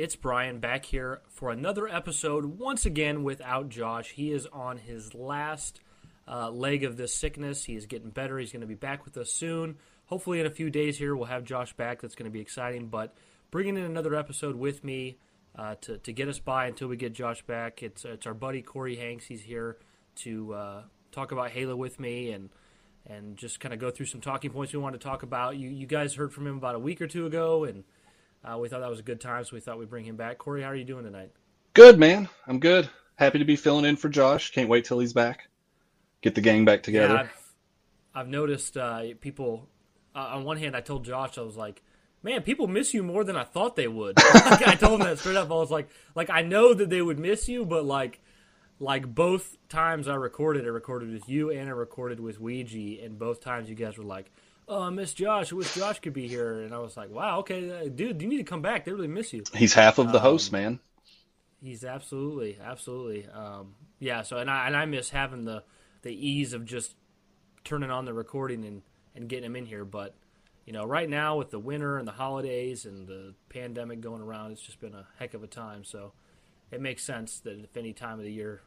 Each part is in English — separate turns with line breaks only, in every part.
It's Brian back here for another episode, once again without Josh. He is on his last uh, leg of this sickness. He is getting better. He's going to be back with us soon. Hopefully, in a few days here, we'll have Josh back. That's going to be exciting. But bringing in another episode with me uh, to, to get us by until we get Josh back, it's, it's our buddy Corey Hanks. He's here to uh, talk about Halo with me and and just kind of go through some talking points we want to talk about. You, you guys heard from him about a week or two ago, and – uh, we thought that was a good time, so we thought we'd bring him back. Corey, how are you doing tonight?
Good, man. I'm good. Happy to be filling in for Josh. Can't wait till he's back. Get the gang back together.
Yeah, I've, I've noticed uh, people. Uh, on one hand, I told Josh, I was like, "Man, people miss you more than I thought they would." like, I told him that straight up. I was like, "Like I know that they would miss you, but like." Like both times I recorded, I recorded with you and I recorded with Ouija, and both times you guys were like, oh, I miss Josh. I wish Josh could be here. And I was like, wow, okay, uh, dude, you need to come back. They really miss you.
He's half of the um, host, man.
He's absolutely, absolutely. Um, yeah. So, and I and I miss having the the ease of just turning on the recording and and getting him in here. But you know, right now with the winter and the holidays and the pandemic going around, it's just been a heck of a time. So, it makes sense that if any time of the year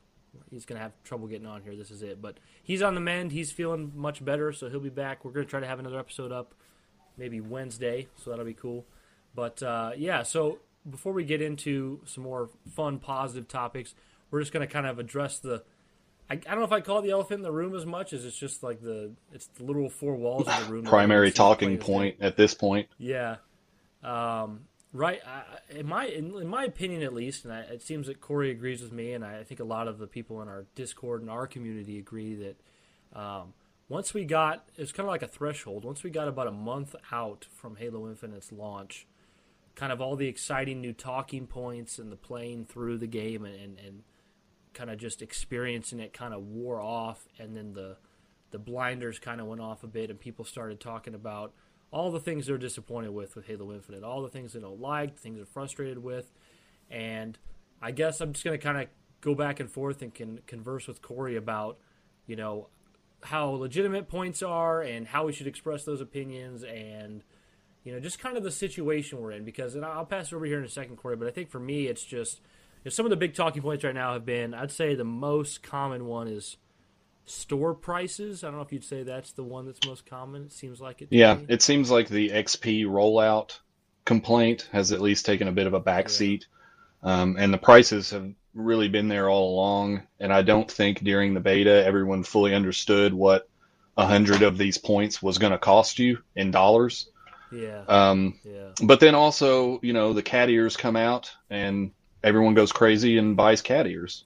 he's going to have trouble getting on here. This is it. But he's on the mend. He's feeling much better, so he'll be back. We're going to try to have another episode up maybe Wednesday, so that'll be cool. But uh, yeah, so before we get into some more fun, positive topics, we're just going to kind of address the. I, I don't know if I call the elephant in the room as much as it's just like the it's the literal four walls of the room.
Primary talking point at this point.
Yeah. Um, Right. In my in, in, my opinion, at least, and I, it seems that Corey agrees with me, and I, I, think a lot of the people in our Discord and our community agree that um, once we got it's kind of like a threshold. Once we got about a month out from Halo Infinite's launch, kind of all the exciting new talking points and the playing through the game and, and, and kind of just experiencing it kind of wore off, and then the the blinders kind of went off a bit, and people started talking about all the things they're disappointed with with Halo Infinite, all the things they don't like, things they're frustrated with, and I guess I'm just going to kind of go back and forth and can converse with Corey about, you know, how legitimate points are and how we should express those opinions and you know just kind of the situation we're in. Because and I'll pass it over here in a second Corey but I think for me it's just you know, some of the big talking points right now have been I'd say the most common one is store prices. I don't know if you'd say that's the one that's most common. It seems like it.
Yeah, it seems like the XP rollout complaint has at least taken a bit of a backseat, yeah. um, and the prices have really been there all along. And I don't think during the beta everyone fully understood what a hundred of these points was going to cost you in dollars.
Yeah.
Um, yeah. But then also, you know, the cat ears come out and everyone goes crazy and buys cat ears.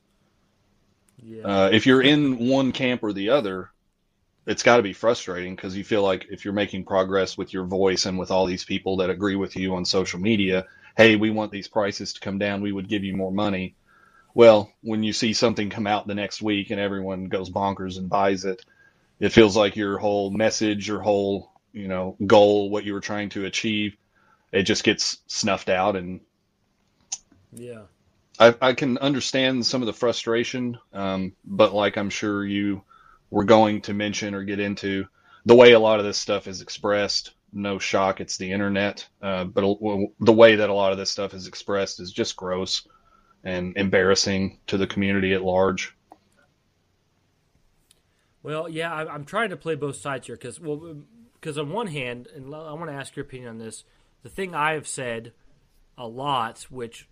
Yeah. Uh, if you're in one camp or the other, it's got to be frustrating because you feel like if you're making progress with your voice and with all these people that agree with you on social media, hey, we want these prices to come down, we would give you more money. Well, when you see something come out the next week and everyone goes bonkers and buys it, it feels like your whole message, your whole, you know, goal, what you were trying to achieve, it just gets snuffed out and
yeah.
I, I can understand some of the frustration, um, but like I'm sure you were going to mention or get into, the way a lot of this stuff is expressed no shock. It's the internet. Uh, but the way that a lot of this stuff is expressed is just gross and embarrassing to the community at large.
Well, yeah, I'm trying to play both sides here because, well, because on one hand, and I want to ask your opinion on this. The thing I have said a lot, which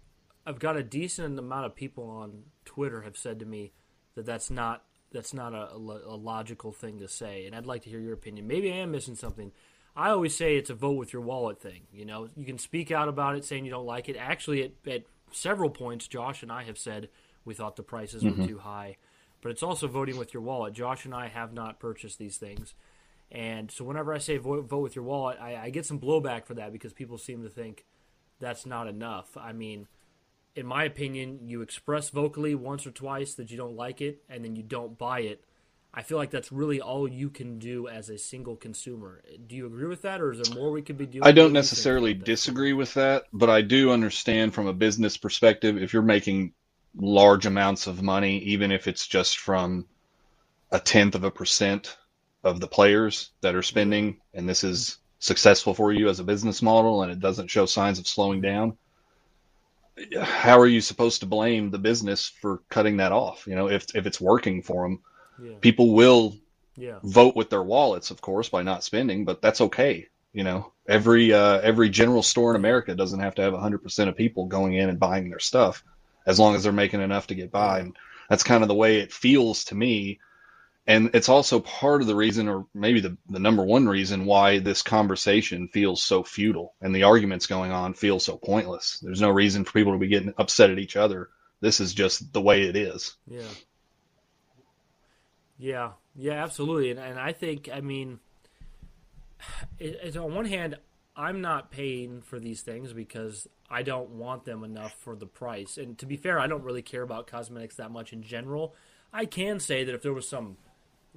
I've got a decent amount of people on Twitter have said to me that that's not that's not a, a, logical thing to say, and I'd like to hear your opinion. Maybe I am missing something. I always say it's a vote with your wallet thing. You know, you can speak out about it saying you don't like it. Actually, at, at several points, Josh and I have said we thought the prices mm-hmm. were too high, but it's also voting with your wallet. Josh and I have not purchased these things. And so whenever I say vote, vote with your wallet, I, I get some blowback for that because people seem to think that's not enough. I mean, in my opinion, you express vocally once or twice that you don't like it, and then you don't buy it. I feel like that's really all you can do as a single consumer. Do you agree with that, or is there more we could be doing?
I don't necessarily disagree with that, but I do understand from a business perspective if you're making large amounts of money, even if it's just from a tenth of a percent of the players that are spending, and this is successful for you as a business model and it doesn't show signs of slowing down, how are you supposed to blame the business for cutting that off? You know, if if it's working for them, yeah. people will yeah. vote with their wallets, of course, by not spending, but that's okay. You know, every uh, every general store in America doesn't have to have 100% of people going in and buying their stuff, as long as they're making enough to get by. And that's kind of the way it feels to me and it's also part of the reason or maybe the, the number one reason why this conversation feels so futile and the arguments going on feel so pointless. There's no reason for people to be getting upset at each other. This is just the way it is.
Yeah. Yeah. Yeah absolutely. And, and i think i mean it, it's on one hand i'm not paying for these things because i don't want them enough for the price. And to be fair i don't really care about cosmetics that much in general. I can say that if there was some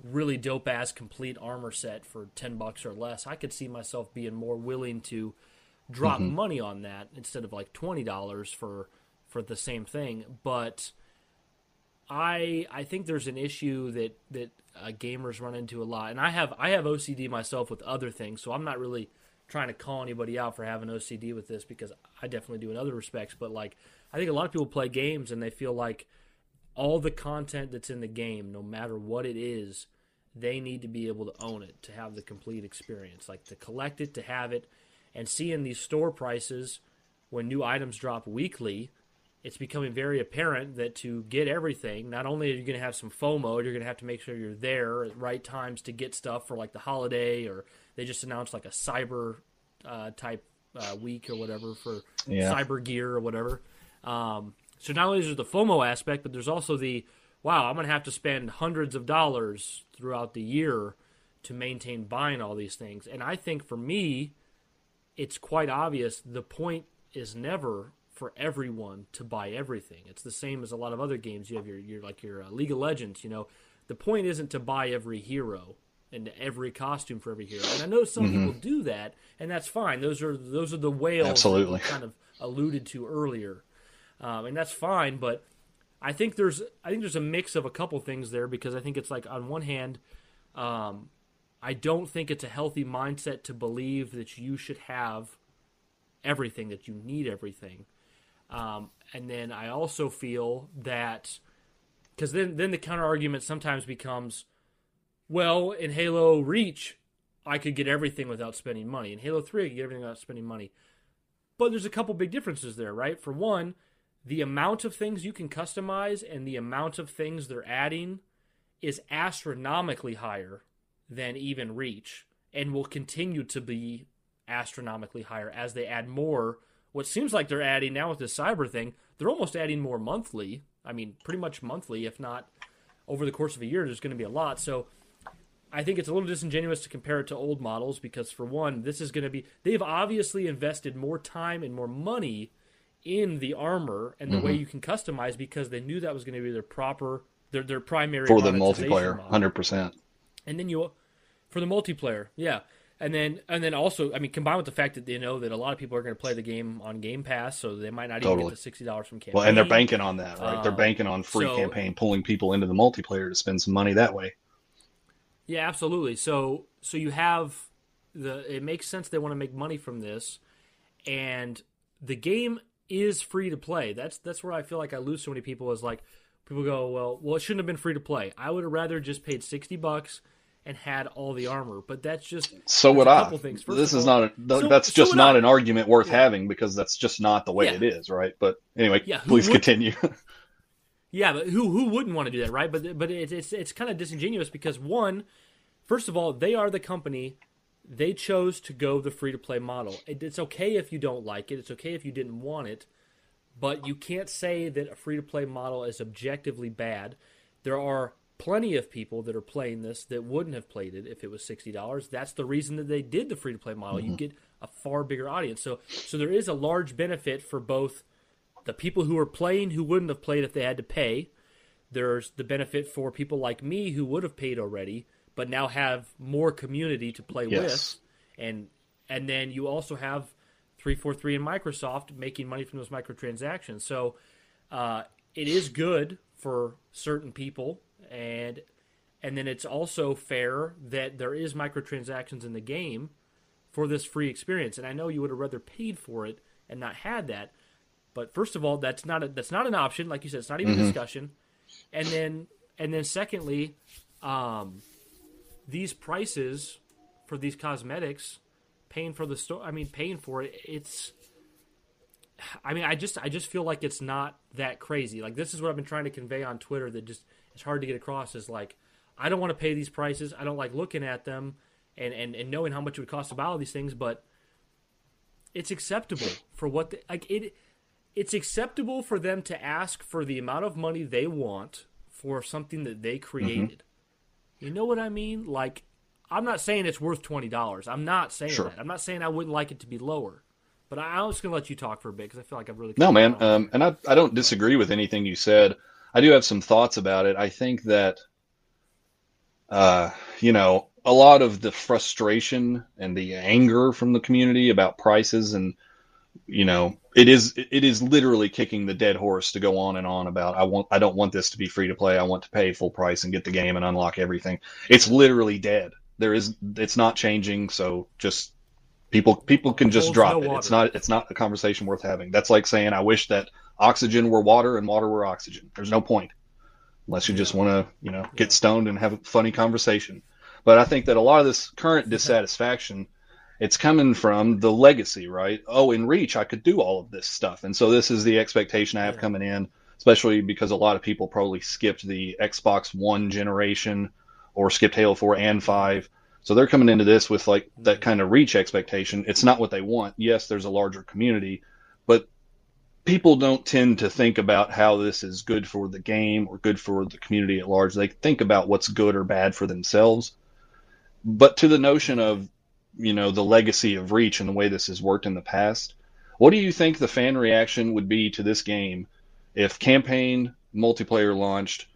really dope ass complete armor set for 10 bucks or less, I could see myself being more willing to drop mm-hmm. money on that instead of like $20 for for the same thing, but I I think there's an issue that that uh, gamers run into a lot, and I have I have OCD myself with other things, so I'm not really trying to call anybody out for having OCD with this because I definitely do in other respects. But like I think a lot of people play games and they feel like all the content that's in the game, no matter what it is, they need to be able to own it to have the complete experience, like to collect it, to have it, and seeing these store prices when new items drop weekly. It's becoming very apparent that to get everything, not only are you going to have some FOMO, you're going to have to make sure you're there at right times to get stuff for like the holiday, or they just announced like a cyber uh, type uh, week or whatever for yeah. cyber gear or whatever. Um, so not only is there the FOMO aspect, but there's also the wow, I'm going to have to spend hundreds of dollars throughout the year to maintain buying all these things. And I think for me, it's quite obvious the point is never for everyone to buy everything. It's the same as a lot of other games. You have your, your like your uh, League of Legends. You know, the point isn't to buy every hero and every costume for every hero. And I know some mm-hmm. people do that, and that's fine. Those are those are the whales
Absolutely.
kind of alluded to earlier um, and that's fine. But I think there's I think there's a mix of a couple things there because I think it's like on one hand, um, I don't think it's a healthy mindset to believe that you should have everything that you need everything, um, and then I also feel that because then then the counter argument sometimes becomes, well, in Halo Reach, I could get everything without spending money. In Halo Three, I could get everything without spending money. But there's a couple big differences there, right? For one, the amount of things you can customize and the amount of things they're adding is astronomically higher than even Reach and will continue to be astronomically higher as they add more. What seems like they're adding now with this cyber thing, they're almost adding more monthly. I mean, pretty much monthly, if not over the course of a year, there's going to be a lot. So I think it's a little disingenuous to compare it to old models because, for one, this is going to be, they've obviously invested more time and more money in the armor and the mm-hmm. way you can customize because they knew that was going to be their proper their their primary
for the multiplayer, hundred percent.
And then you for the multiplayer, yeah. And then and then also, I mean, combined with the fact that they know that a lot of people are going to play the game on Game Pass, so they might not totally. even get the sixty dollars from campaign.
Well, and they're banking on that, right? they're banking on free so, campaign, pulling people into the multiplayer to spend some money that way.
Yeah, absolutely. So so you have the it makes sense they want to make money from this, and the game is free to play. That's that's where I feel like I lose so many people. Is like people go, well, well, it shouldn't have been free to play. I would have rather just paid sixty bucks and had all the armor. But that's just
so would I. this is all, not a, so, that's just so not I. an argument worth yeah. having because that's just not the way yeah. it is, right? But anyway, yeah, please would, continue.
yeah, but who who wouldn't want to do that, right? But but it's it's, it's kind of disingenuous because one, first of all, they are the company. They chose to go the free to play model. It's okay if you don't like it. It's okay if you didn't want it, but you can't say that a free to play model is objectively bad. There are plenty of people that are playing this that wouldn't have played it if it was sixty dollars. That's the reason that they did the free to play model. Mm-hmm. You get a far bigger audience. So so there is a large benefit for both the people who are playing who wouldn't have played if they had to pay. There's the benefit for people like me who would have paid already, but now have more community to play yes. with. And and then you also have 343 and Microsoft making money from those microtransactions. So uh, it is good for certain people and and then it's also fair that there is microtransactions in the game for this free experience. And I know you would have rather paid for it and not had that. But first of all, that's not a, that's not an option. Like you said, it's not even mm-hmm. a discussion. And then and then secondly, um, these prices for these cosmetics, paying for the store. I mean, paying for it. It's. I mean, I just I just feel like it's not that crazy. Like this is what I've been trying to convey on Twitter. That just it's hard to get across is like I don't want to pay these prices. I don't like looking at them and, and, and knowing how much it would cost to buy all these things, but it's acceptable for what the, like it it's acceptable for them to ask for the amount of money they want for something that they mm-hmm. created. You know what I mean? Like I'm not saying it's worth twenty dollars. I'm not saying sure. that. I'm not saying I wouldn't like it to be lower. But I, I'm just gonna let you talk for a bit because I feel like I've really
no man. Um, and I I don't disagree with anything you said. I do have some thoughts about it. I think that, uh, you know, a lot of the frustration and the anger from the community about prices and, you know, it is it is literally kicking the dead horse to go on and on about I want I don't want this to be free to play. I want to pay full price and get the game and unlock everything. It's literally dead. There is it's not changing. So just people people can just drop no it. It's not it's not a conversation worth having. That's like saying I wish that oxygen were water and water were oxygen. There's no point unless you just want to, you know, get stoned and have a funny conversation. But I think that a lot of this current dissatisfaction, it's coming from the legacy, right? Oh, in Reach, I could do all of this stuff, and so this is the expectation I have coming in, especially because a lot of people probably skipped the Xbox One generation or skipped Halo 4 and 5. So they're coming into this with like that mm-hmm. kind of reach expectation. It's not what they want. Yes, there's a larger community, but people don't tend to think about how this is good for the game or good for the community at large. They think about what's good or bad for themselves. But to the notion of, you know, the legacy of Reach and the way this has worked in the past, what do you think the fan reaction would be to this game if campaign multiplayer launched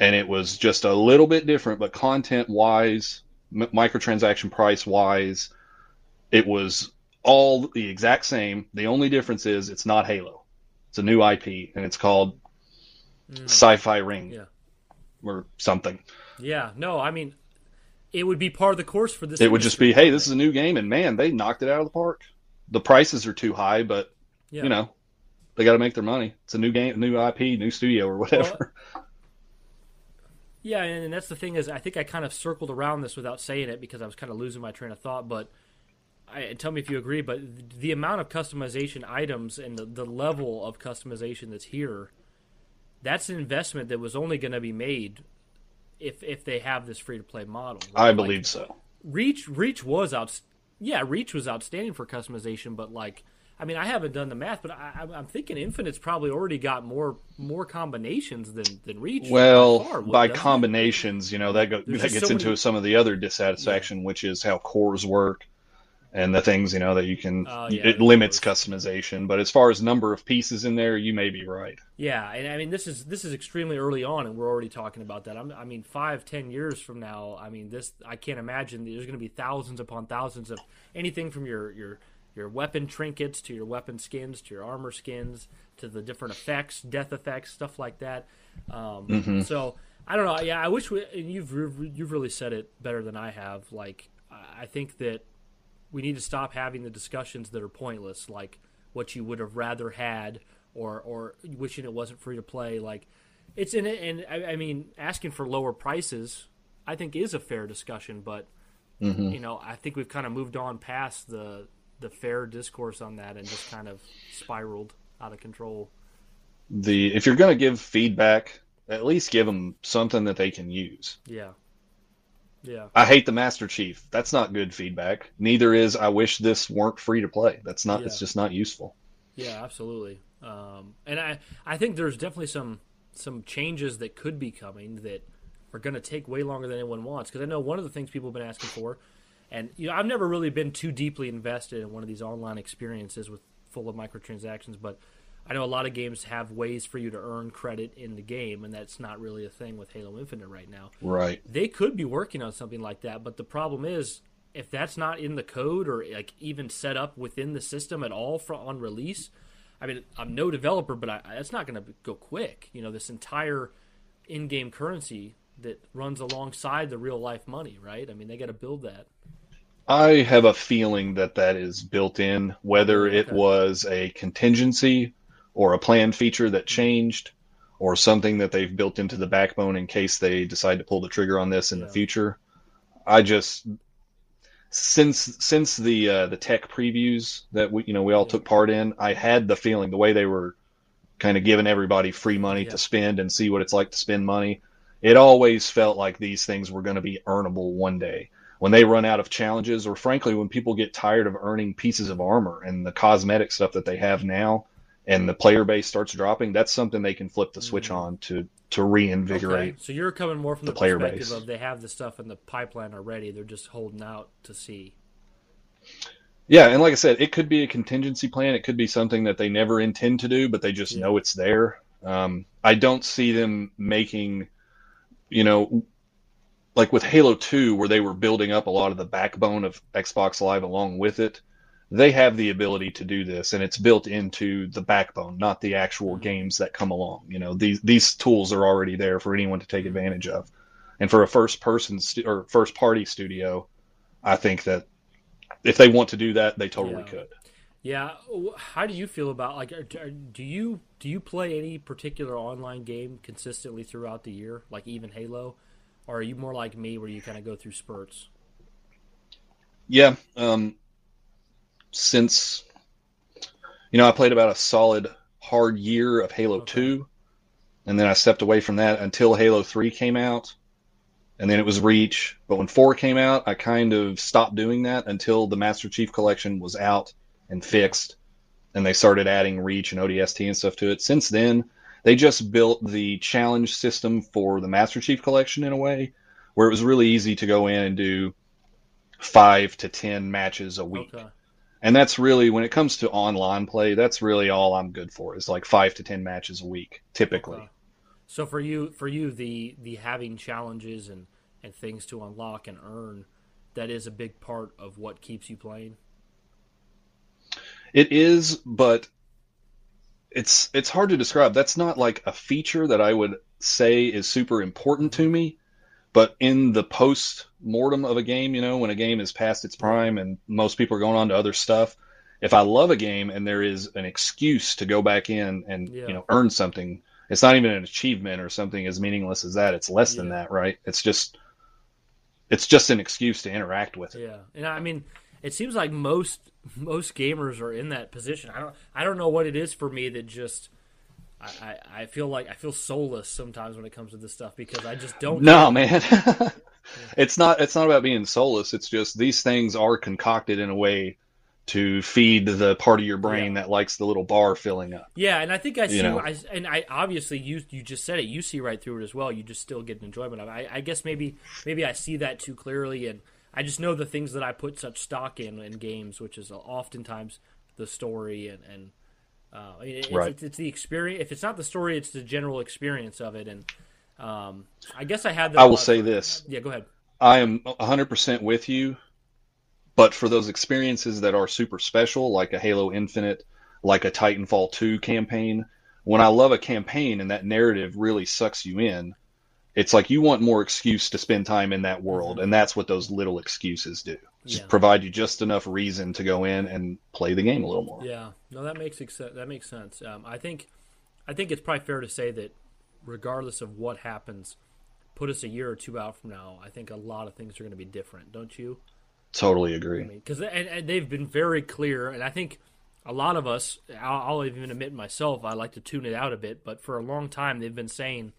and it was just a little bit different, but content wise, m- microtransaction price wise, it was all the exact same. The only difference is it's not Halo. It's a new IP and it's called mm. Sci-Fi Ring yeah. or something.
Yeah, no, I mean it would be part of the course for this.
It would just be, hey, this is a new game, and man, they knocked it out of the park. The prices are too high, but yeah. you know, they got to make their money. It's a new game, new IP, new studio, or whatever. Well,
yeah, and that's the thing is, I think I kind of circled around this without saying it because I was kind of losing my train of thought. But I, tell me if you agree, but the amount of customization items and the, the level of customization that's here, that's an investment that was only going to be made if if they have this free to play model.
Right? I believe like, so.
Reach Reach was out. Yeah, Reach was outstanding for customization, but like, I mean, I haven't done the math, but I, am thinking Infinite's probably already got more more combinations than than Reach.
Well, by, far, by combinations, you know that go, that gets so into many... some of the other dissatisfaction, yeah. which is how cores work and the things you know that you can uh, yeah, it limits customization. But as far as number of pieces in there you may be right.
Yeah and i mean this is this is extremely early on and we're already talking about that. I'm, i mean five ten years from now i mean this i can't imagine there's going to be thousands upon thousands of anything from your your your weapon trinkets to your weapon skins to your armor skins to the different effects death effects stuff like that. Um, mm-hmm. so i don't know. Yeah i wish we, you've you've really said it better than i have. Like I think that we need to stop having the discussions that are pointless, like what you would have rather had, or or wishing it wasn't free to play. Like it's in it, and I, I mean, asking for lower prices, I think is a fair discussion, but mm-hmm. you know, I think we've kind of moved on past the the fair discourse on that and just kind of spiraled out of control.
The if you're going to give feedback, at least give them something that they can use.
Yeah. Yeah.
I hate the Master Chief. That's not good feedback. Neither is I wish this weren't free to play. That's not. Yeah. It's just not useful.
Yeah, absolutely. Um, and I I think there's definitely some some changes that could be coming that are going to take way longer than anyone wants. Because I know one of the things people have been asking for, and you know I've never really been too deeply invested in one of these online experiences with full of microtransactions, but I know a lot of games have ways for you to earn credit in the game, and that's not really a thing with Halo Infinite right now.
Right.
They could be working on something like that, but the problem is if that's not in the code or like even set up within the system at all for on release. I mean, I'm no developer, but I, that's not going to go quick. You know, this entire in-game currency that runs alongside the real life money, right? I mean, they got to build that.
I have a feeling that that is built in, whether oh, okay. it was a contingency or a planned feature that changed or something that they've built into the backbone in case they decide to pull the trigger on this in yeah. the future. I just since since the uh, the tech previews that we you know we all yeah. took part in, I had the feeling the way they were kind of giving everybody free money yeah. to spend and see what it's like to spend money. It always felt like these things were going to be earnable one day. When they run out of challenges, or frankly, when people get tired of earning pieces of armor and the cosmetic stuff that they have now, and the player base starts dropping, that's something they can flip the switch mm-hmm. on to to reinvigorate. Okay.
So you're coming more from the, the player perspective base. of they have the stuff in the pipeline already; they're just holding out to see.
Yeah, and like I said, it could be a contingency plan. It could be something that they never intend to do, but they just yeah. know it's there. Um, I don't see them making, you know, like with Halo 2, where they were building up a lot of the backbone of Xbox Live along with it they have the ability to do this and it's built into the backbone not the actual mm-hmm. games that come along. You know these these tools are already there for anyone to take advantage of. And for a first person stu- or first party studio i think that if they want to do that they totally
yeah.
could.
Yeah. How do you feel about like do you do you play any particular online game consistently throughout the year like even halo? Or are you more like me where you kind of go through spurts?
Yeah um since you know I played about a solid hard year of Halo okay. 2 and then I stepped away from that until Halo 3 came out and then it was Reach. But when 4 came out I kind of stopped doing that until the Master Chief collection was out and fixed and they started adding Reach and ODST and stuff to it. Since then they just built the challenge system for the Master Chief collection in a way where it was really easy to go in and do 5 to 10 matches a week. Okay and that's really when it comes to online play that's really all i'm good for is like five to ten matches a week typically. Okay.
so for you for you the the having challenges and and things to unlock and earn that is a big part of what keeps you playing?
It is but it's it's hard to describe. That's not like a feature that i would say is super important to mm-hmm. me but in the post mortem of a game, you know, when a game is past its prime and most people are going on to other stuff, if I love a game and there is an excuse to go back in and yeah. you know earn something, it's not even an achievement or something as meaningless as that. It's less yeah. than that, right? It's just it's just an excuse to interact with it.
Yeah, and I mean, it seems like most most gamers are in that position. I don't I don't know what it is for me that just I, I feel like I feel soulless sometimes when it comes to this stuff because I just don't.
No, man, it's not. It's not about being soulless. It's just these things are concocted in a way to feed the part of your brain yeah. that likes the little bar filling up.
Yeah, and I think I see. You know? I, and I obviously you you just said it. You see right through it as well. You just still get enjoyment of it. I, I guess maybe maybe I see that too clearly, and I just know the things that I put such stock in in games, which is oftentimes the story and and uh, it's, right. It's, it's, the experience. If it's not the story, it's the general experience of it. And um, I guess I had.
I will say this.
Yeah, go ahead.
I am 100% with you, but for those experiences that are super special, like a Halo Infinite, like a Titanfall 2 campaign, when I love a campaign and that narrative really sucks you in, it's like you want more excuse to spend time in that world, mm-hmm. and that's what those little excuses do. Just yeah. provide you just enough reason to go in and play the game a little more.
Yeah, no, that makes that makes sense. Um, I think, I think it's probably fair to say that, regardless of what happens, put us a year or two out from now, I think a lot of things are going to be different. Don't you?
Totally agree.
Because I mean, and, and, they've been very clear, and I think a lot of us, I'll, I'll even admit myself, I like to tune it out a bit. But for a long time, they've been saying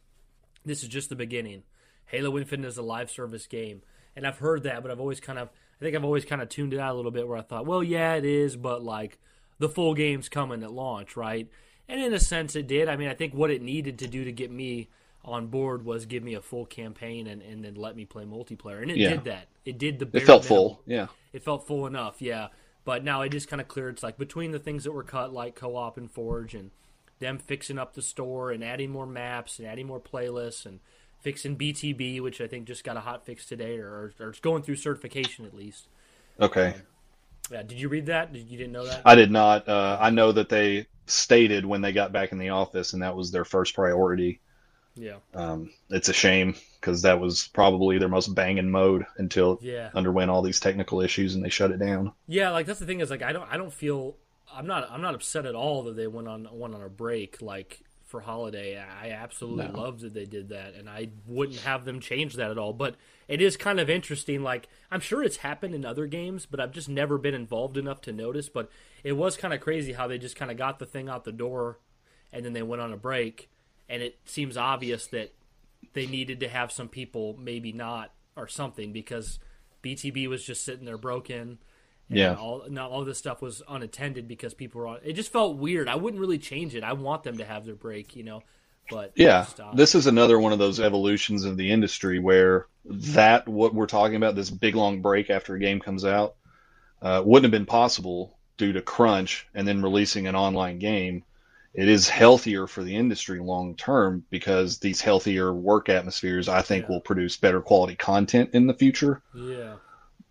this is just the beginning. Halo Infinite is a live service game, and I've heard that, but I've always kind of, I think I've always kind of tuned it out a little bit, where I thought, well, yeah, it is, but like the full game's coming at launch, right? And in a sense, it did. I mean, I think what it needed to do to get me on board was give me a full campaign and, and then let me play multiplayer. And it yeah. did that. It did the
It felt minimum. full. Yeah.
It felt full enough. Yeah. But now it just kind of cleared. It's like between the things that were cut, like co op and Forge, and them fixing up the store and adding more maps and adding more playlists and fixing BTB, which I think just got a hot fix today or, or it's going through certification at least.
Okay. Um,
yeah. Did you read that? Did you didn't know that?
I did not. Uh, I know that they stated when they got back in the office, and that was their first priority
yeah.
Um, it's a shame because that was probably their most banging mode until it
yeah.
underwent all these technical issues and they shut it down.
Yeah, like that's the thing is like I don't I don't feel I'm not I'm not upset at all that they went on went on a break like for holiday. I absolutely no. loved that they did that and I wouldn't have them change that at all. But it is kind of interesting like I'm sure it's happened in other games, but I've just never been involved enough to notice, but it was kind of crazy how they just kind of got the thing out the door and then they went on a break and it seems obvious that they needed to have some people maybe not or something because BTB was just sitting there broken.
Yeah,
all not all this stuff was unattended because people were on. It just felt weird. I wouldn't really change it. I want them to have their break, you know. But
yeah, this is another one of those evolutions of the industry where that what we're talking about, this big long break after a game comes out, uh, wouldn't have been possible due to crunch and then releasing an online game it is healthier for the industry long term because these healthier work atmospheres I think yeah. will produce better quality content in the future.
Yeah.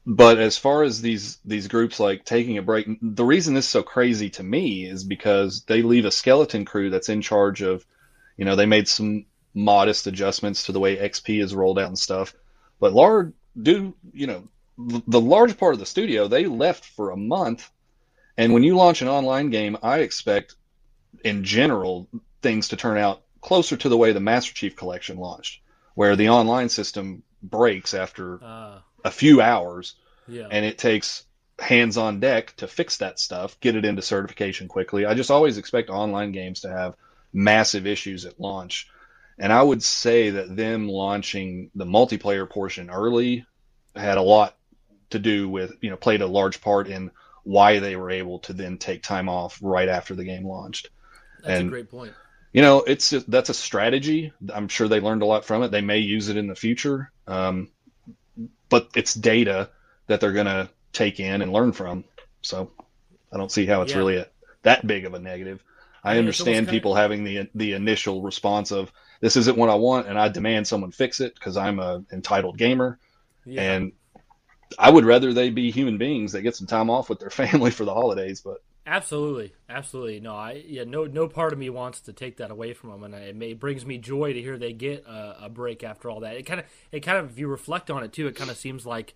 But as far as these these groups like taking a break, the reason this is so crazy to me is because they leave a skeleton crew that's in charge of, you know, they made some modest adjustments to the way XP is rolled out and stuff. But large do you know the, large part of the studio they left for a month, and when you launch an online game, I expect in general things to turn out closer to the way the Master Chief Collection launched, where the online system breaks after uh, a few hours,
yeah.
and it takes hands on deck to fix that stuff, get it into certification quickly. I just always expect online games to have massive issues at launch. And I would say that them launching the multiplayer portion early had a lot to do with, you know, played a large part in why they were able to then take time off right after the game launched.
That's and, a great point.
You know, it's that's a strategy. I'm sure they learned a lot from it. They may use it in the future, um, but it's data that they're going to take in and learn from. So I don't see how it's yeah. really a, that big of a negative. I, I understand people of... having the the initial response of this isn't what I want, and I demand someone fix it because I'm a entitled gamer, yeah. and I would rather they be human beings that get some time off with their family for the holidays. But
Absolutely, absolutely. No, I yeah, no, no part of me wants to take that away from them, and it, may, it brings me joy to hear they get a, a break after all that. It kind of, it kind of, if you reflect on it too, it kind of seems like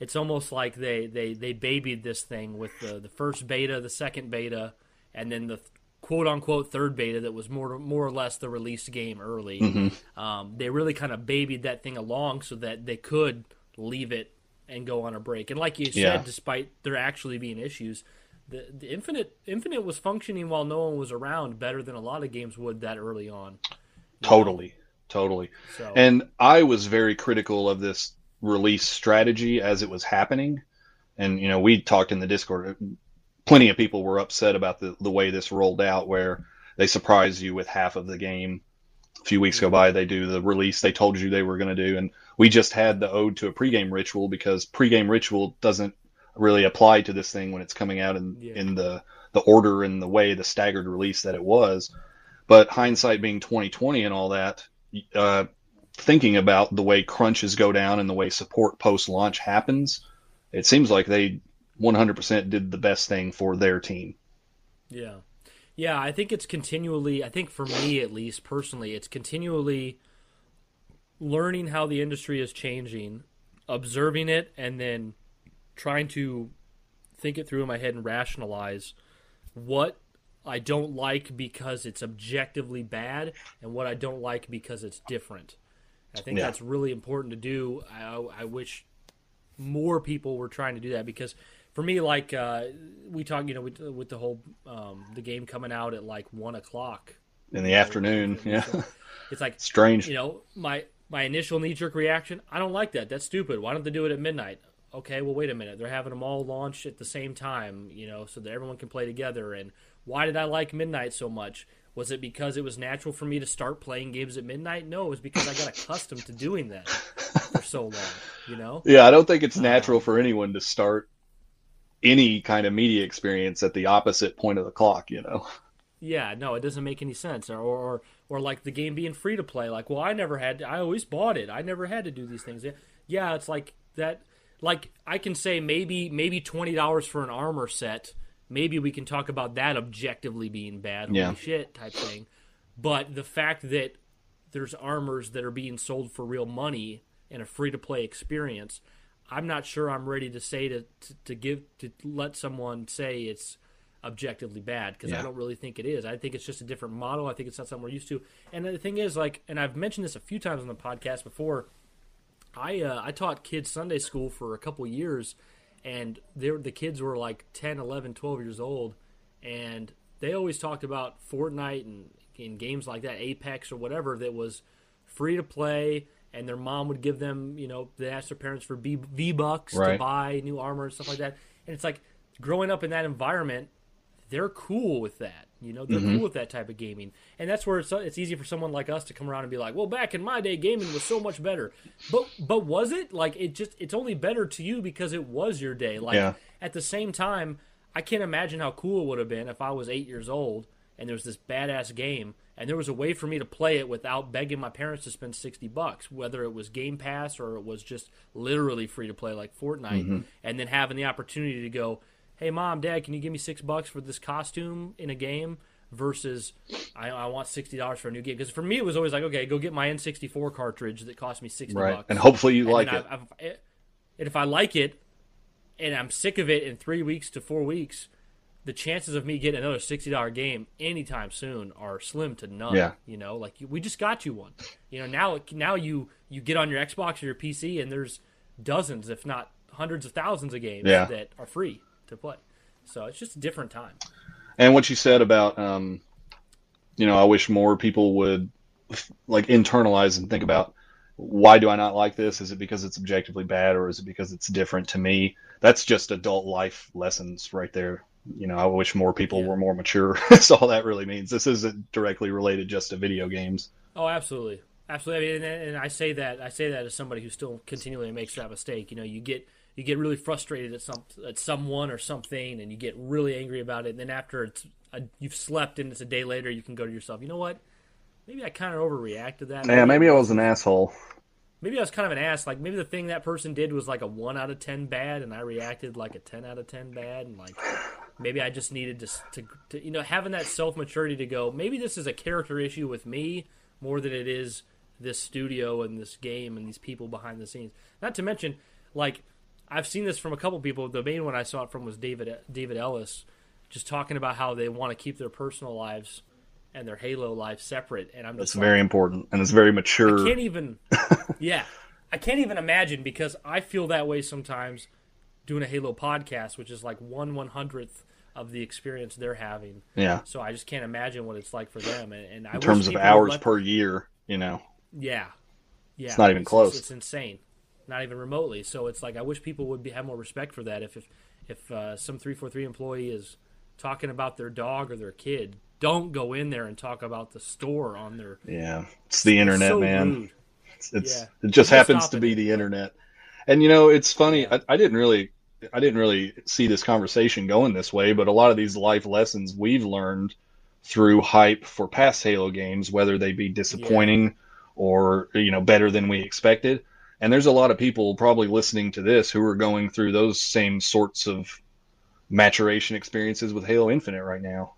it's almost like they they they babied this thing with the the first beta, the second beta, and then the quote unquote third beta that was more more or less the release game early.
Mm-hmm.
Um, they really kind of babied that thing along so that they could leave it and go on a break. And like you said, yeah. despite there actually being issues the, the Infinite Infinite was functioning while no one was around better than a lot of games would that early on.
Totally, know? totally. So. And I was very critical of this release strategy as it was happening. And you know, we talked in the Discord. Plenty of people were upset about the the way this rolled out, where they surprise you with half of the game. A few weeks go mm-hmm. by, they do the release they told you they were going to do, and we just had the ode to a pregame ritual because pregame ritual doesn't really apply to this thing when it's coming out in yeah. in the the order and the way the staggered release that it was. But hindsight being 2020 and all that, uh, thinking about the way crunches go down and the way support post launch happens, it seems like they 100% did the best thing for their team.
Yeah. Yeah, I think it's continually, I think for me at least personally, it's continually learning how the industry is changing, observing it, and then trying to think it through in my head and rationalize what I don't like because it's objectively bad and what I don't like because it's different. I think yeah. that's really important to do. I, I, wish more people were trying to do that because for me, like uh, we talk, you know, with, with the whole um, the game coming out at like one o'clock
in the afternoon. Yeah,
it's like
strange.
You know, my my initial knee jerk reaction. I don't like that. That's stupid. Why don't they do it at midnight? Okay, well, wait a minute. They're having them all launch at the same time, you know, so that everyone can play together. And why did I like midnight so much? Was it because it was natural for me to start playing games at midnight? No, it was because I got accustomed to doing that for so long. You know?
Yeah, I don't think it's natural um, for anyone to start any kind of media experience at the opposite point of the clock. You know?
Yeah, no, it doesn't make any sense. Or, or, or like the game being free to play. Like, well, I never had. To, I always bought it. I never had to do these things. Yeah, it's like that. Like I can say maybe maybe twenty dollars for an armor set maybe we can talk about that objectively being bad, holy yeah. shit type thing. But the fact that there's armors that are being sold for real money in a free to play experience, I'm not sure I'm ready to say to, to, to give to let someone say it's objectively bad because yeah. I don't really think it is. I think it's just a different model. I think it's not something we're used to. And the thing is, like, and I've mentioned this a few times on the podcast before. I uh, I taught kids Sunday school for a couple years, and the kids were like 10 11 12 years old and they always talked about fortnite and in games like that apex or whatever that was free to play and their mom would give them you know they asked their parents for v bucks right. to buy new armor and stuff like that and it's like growing up in that environment they're cool with that. You know, they're mm-hmm. cool with that type of gaming, and that's where it's, it's easy for someone like us to come around and be like, "Well, back in my day, gaming was so much better." But but was it like it just? It's only better to you because it was your day. Like yeah. at the same time, I can't imagine how cool it would have been if I was eight years old and there was this badass game and there was a way for me to play it without begging my parents to spend 60 bucks whether it was game pass or it was just literally free to play like fortnite mm-hmm. and then having the opportunity to go hey mom dad can you give me six bucks for this costume in a game versus I, I want sixty dollars for a new game because for me it was always like okay go get my N64 cartridge that cost me sixty right. bucks
and hopefully you and like it.
I've, I've, and if I like it and I'm sick of it in three weeks to four weeks, the chances of me getting another sixty dollar game anytime soon are slim to none.
Yeah.
you know, like we just got you one. You know now now you you get on your Xbox or your PC and there's dozens if not hundreds of thousands of games yeah. that are free to play. So it's just a different time.
And what you said about, um, you know, I wish more people would like internalize and think about why do I not like this? Is it because it's objectively bad or is it because it's different to me? That's just adult life lessons right there. You know, I wish more people yeah. were more mature. That's all that really means. This isn't directly related just to video games.
Oh, absolutely. Absolutely. I mean, and, and I say that I say that as somebody who still continually makes that mistake. You know, you get you get really frustrated at some at someone or something, and you get really angry about it. And then after it's a, you've slept and it's a day later, you can go to yourself. You know what? Maybe I kind of overreacted to that.
Yeah, maybe, maybe I was an asshole.
Maybe I was kind of an ass. Like maybe the thing that person did was like a one out of ten bad, and I reacted like a ten out of ten bad, and like maybe I just needed to, to, to you know having that self maturity to go. Maybe this is a character issue with me more than it is this studio and this game and these people behind the scenes. Not to mention, like I've seen this from a couple people. The main one I saw it from was David David Ellis, just talking about how they want to keep their personal lives and their Halo life separate. And I'm
just that's like, very important and it's very mature.
I can't even, yeah, I can't even imagine because I feel that way sometimes doing a Halo podcast, which is like one one hundredth of the experience they're having.
Yeah.
So I just can't imagine what it's like for them. And, and
in terms of hours per year, you know.
Yeah. Yeah.
It's not even
it's,
close.
It's, it's insane not even remotely. So it's like I wish people would be, have more respect for that. If if, if uh, some three four three employee is talking about their dog or their kid, don't go in there and talk about the store on their.
Yeah, it's the internet, so man. It's, it's yeah. it just happens to be it. the internet. And you know, it's funny. I, I didn't really I didn't really see this conversation going this way, but a lot of these life lessons we've learned through hype for past Halo games, whether they be disappointing yeah. or you know better than we expected, and there's a lot of people probably listening to this who are going through those same sorts of maturation experiences with Halo Infinite right now.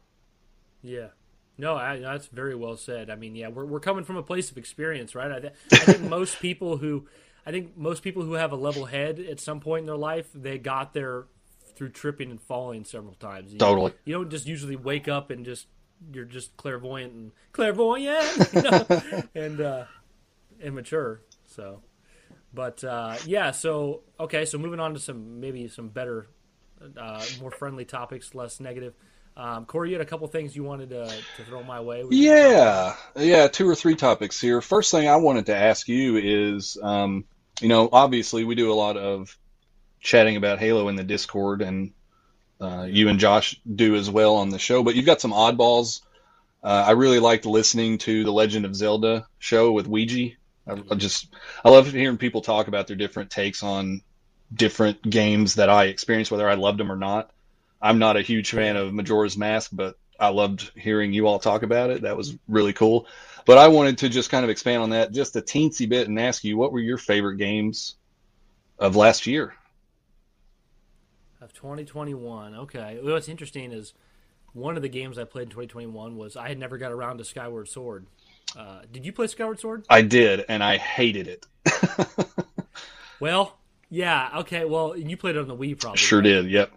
Yeah. No, I, that's very well said. I mean, yeah, we're, we're coming from a place of experience, right? I, th- I think most people who I think most people who have a level head at some point in their life, they got there through tripping and falling several times. You,
totally.
You don't just usually wake up and just you're just clairvoyant and clairvoyant, you know, and uh, immature. So, but uh, yeah. So okay. So moving on to some maybe some better, uh, more friendly topics, less negative. Um, Corey, you had a couple things you wanted to, to throw my way.
Yeah, yeah, two or three topics here. First thing I wanted to ask you is, um, you know, obviously we do a lot of chatting about Halo in the Discord, and uh, you and Josh do as well on the show. But you've got some oddballs. Uh, I really liked listening to the Legend of Zelda show with Ouija. I, I just I love hearing people talk about their different takes on different games that I experienced, whether I loved them or not. I'm not a huge fan of Majora's Mask, but I loved hearing you all talk about it. That was really cool. But I wanted to just kind of expand on that just a teensy bit and ask you what were your favorite games of last year?
Of 2021. Okay. What's interesting is one of the games I played in 2021 was I had never got around to Skyward Sword. Uh, did you play Skyward Sword?
I did, and I hated it.
well, yeah. Okay. Well, you played it on the Wii, probably.
Sure right? did. Yep.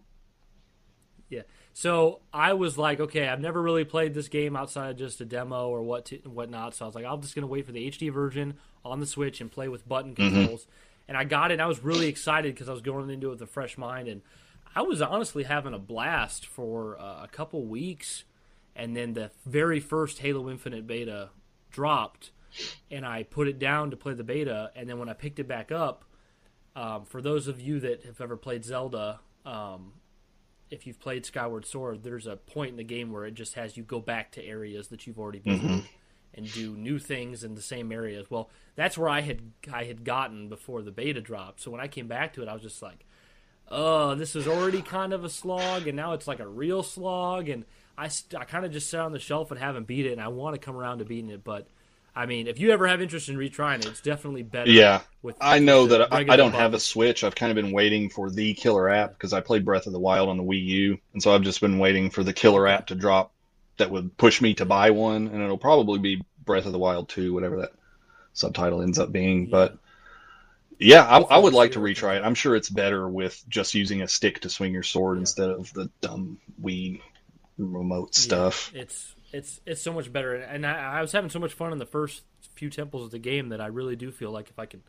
Yeah.
So I was like, okay, I've never really played this game outside of just a demo or what to, whatnot. So I was like, I'm just gonna wait for the HD version on the Switch and play with button mm-hmm. controls. Mm-hmm. And I got it. and I was really excited because I was going into it with a fresh mind, and I was honestly having a blast for uh, a couple weeks. And then the very first Halo Infinite beta dropped, and I put it down to play the beta. And then when I picked it back up, um, for those of you that have ever played Zelda, um, if you've played Skyward Sword, there's a point in the game where it just has you go back to areas that you've already been mm-hmm. and do new things in the same areas. Well, that's where I had I had gotten before the beta dropped. So when I came back to it, I was just like, "Oh, this is already kind of a slog, and now it's like a real slog." And I I kind of just sat on the shelf and haven't beat it, and I want to come around to beating it, but I mean, if you ever have interest in retrying it, it's definitely better.
Yeah, with, I know that I, I, don't have a Switch. I've kind of been waiting for the killer app because I played Breath of the Wild on the Wii U, and so I've just been waiting for the killer app to drop that would push me to buy one, and it'll probably be Breath of the Wild 2, whatever that subtitle ends up being. Yeah. But yeah, I, I, would like to retry it. I'm sure it's better with just using a stick to swing your sword yeah. instead of the dumb Wii remote stuff.
Yeah, it's it's it's so much better. And I, I, was having so much fun in the first few temples of the game that I really do feel like if I can,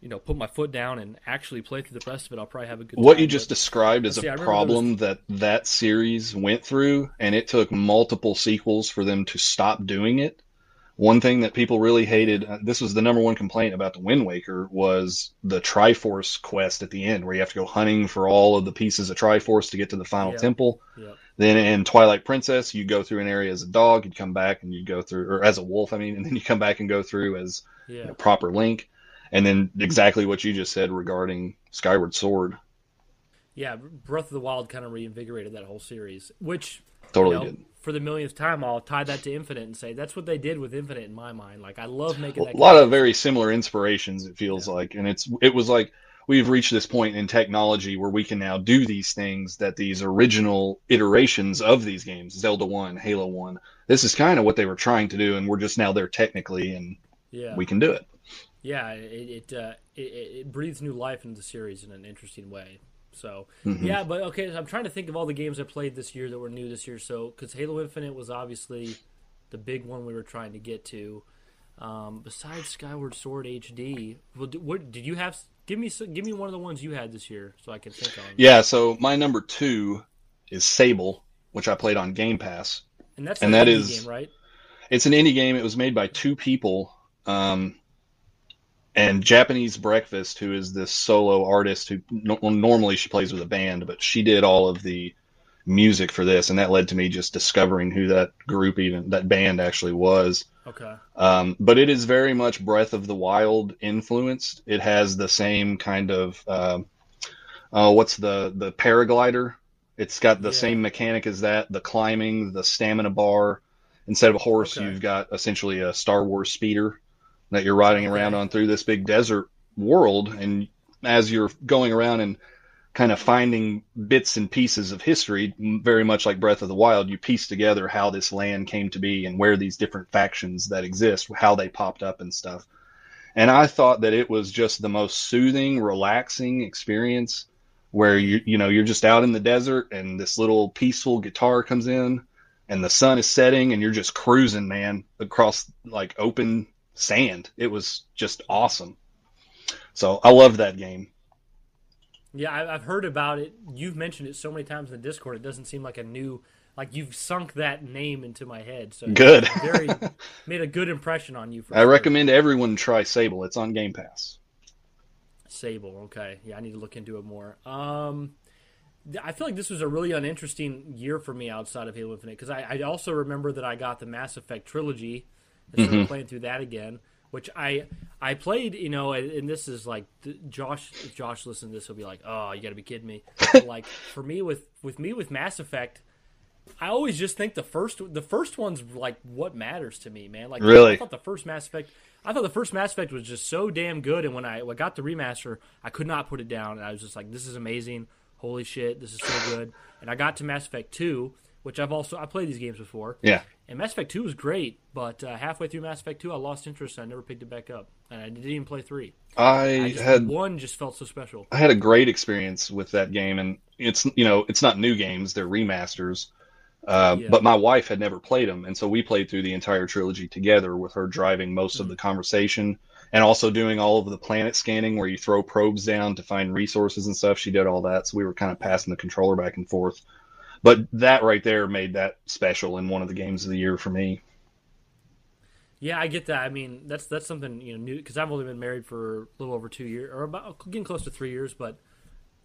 you know, put my foot down and actually play through the rest of it, I'll probably have a good.
What
time.
you just but, described is see, a problem that that series went through, and it took multiple sequels for them to stop doing it. One thing that people really hated, uh, this was the number one complaint about the Wind Waker, was the Triforce quest at the end, where you have to go hunting for all of the pieces of Triforce to get to the final temple. Yep. Then in Twilight Princess, you go through an area as a dog, you'd come back and you go through, or as a wolf, I mean, and then you come back and go through as yeah. you know, proper Link. And then exactly what you just said regarding Skyward Sword.
Yeah, Breath of the Wild kind of reinvigorated that whole series, which
totally
you know,
did.
For the millionth time, I'll tie that to Infinite and say that's what they did with Infinite in my mind. Like I love making
that. A lot of very similar inspirations. It feels yeah. like, and it's it was like we've reached this point in technology where we can now do these things that these original iterations of these games, Zelda 1, Halo 1, this is kind of what they were trying to do, and we're just now there technically, and yeah. we can do it.
Yeah, it it, uh, it, it breathes new life into the series in an interesting way. So mm-hmm. yeah, but okay, I'm trying to think of all the games I played this year that were new this year. So because Halo Infinite was obviously the big one we were trying to get to. Um, besides Skyward Sword HD, well, what did you have? Give me give me one of the ones you had this year, so I can think on.
Yeah, so my number two is Sable, which I played on Game Pass,
and that's and that is game, right?
It's an indie game. It was made by two people, um, and Japanese Breakfast, who is this solo artist who no, normally she plays with a band, but she did all of the music for this, and that led to me just discovering who that group, even that band, actually was.
Okay.
Um, but it is very much Breath of the Wild influenced. It has the same kind of uh, uh, what's the the paraglider? It's got the yeah. same mechanic as that. The climbing, the stamina bar. Instead of a horse, okay. you've got essentially a Star Wars speeder that you're riding okay. around on through this big desert world. And as you're going around and kind of finding bits and pieces of history, very much like Breath of the Wild. You piece together how this land came to be and where these different factions that exist, how they popped up and stuff. And I thought that it was just the most soothing, relaxing experience where you you know you're just out in the desert and this little peaceful guitar comes in and the sun is setting and you're just cruising, man, across like open sand. It was just awesome. So I loved that game.
Yeah, I've heard about it. You've mentioned it so many times in the Discord. It doesn't seem like a new, like you've sunk that name into my head. So
good.
very made a good impression on you.
I sure. recommend everyone try Sable. It's on Game Pass.
Sable. Okay, yeah, I need to look into it more. Um, I feel like this was a really uninteresting year for me outside of Halo Infinite because I, I, also remember that I got the Mass Effect trilogy and started mm-hmm. playing through that again which I I played, you know, and this is like Josh. If Josh listens to this, he'll be like, "Oh, you got to be kidding me!" like for me with with me with Mass Effect, I always just think the first the first one's like what matters to me, man. Like
really,
I thought the first Mass Effect, I thought the first Mass Effect was just so damn good, and when I, when I got the remaster, I could not put it down, and I was just like, "This is amazing! Holy shit, this is so good!" And I got to Mass Effect two, which I've also I played these games before.
Yeah.
And Mass Effect 2 was great, but uh, halfway through Mass Effect 2, I lost interest and I never picked it back up. And I didn't even play 3.
I, I had
one just felt so special.
I had a great experience with that game and it's you know, it's not new games, they're remasters. Uh, yeah. But my wife had never played them, and so we played through the entire trilogy together with her driving most mm-hmm. of the conversation and also doing all of the planet scanning where you throw probes down to find resources and stuff. She did all that, so we were kind of passing the controller back and forth. But that right there made that special in one of the games of the year for me.
Yeah, I get that. I mean, that's that's something you know new because I've only been married for a little over two years, or about getting close to three years. But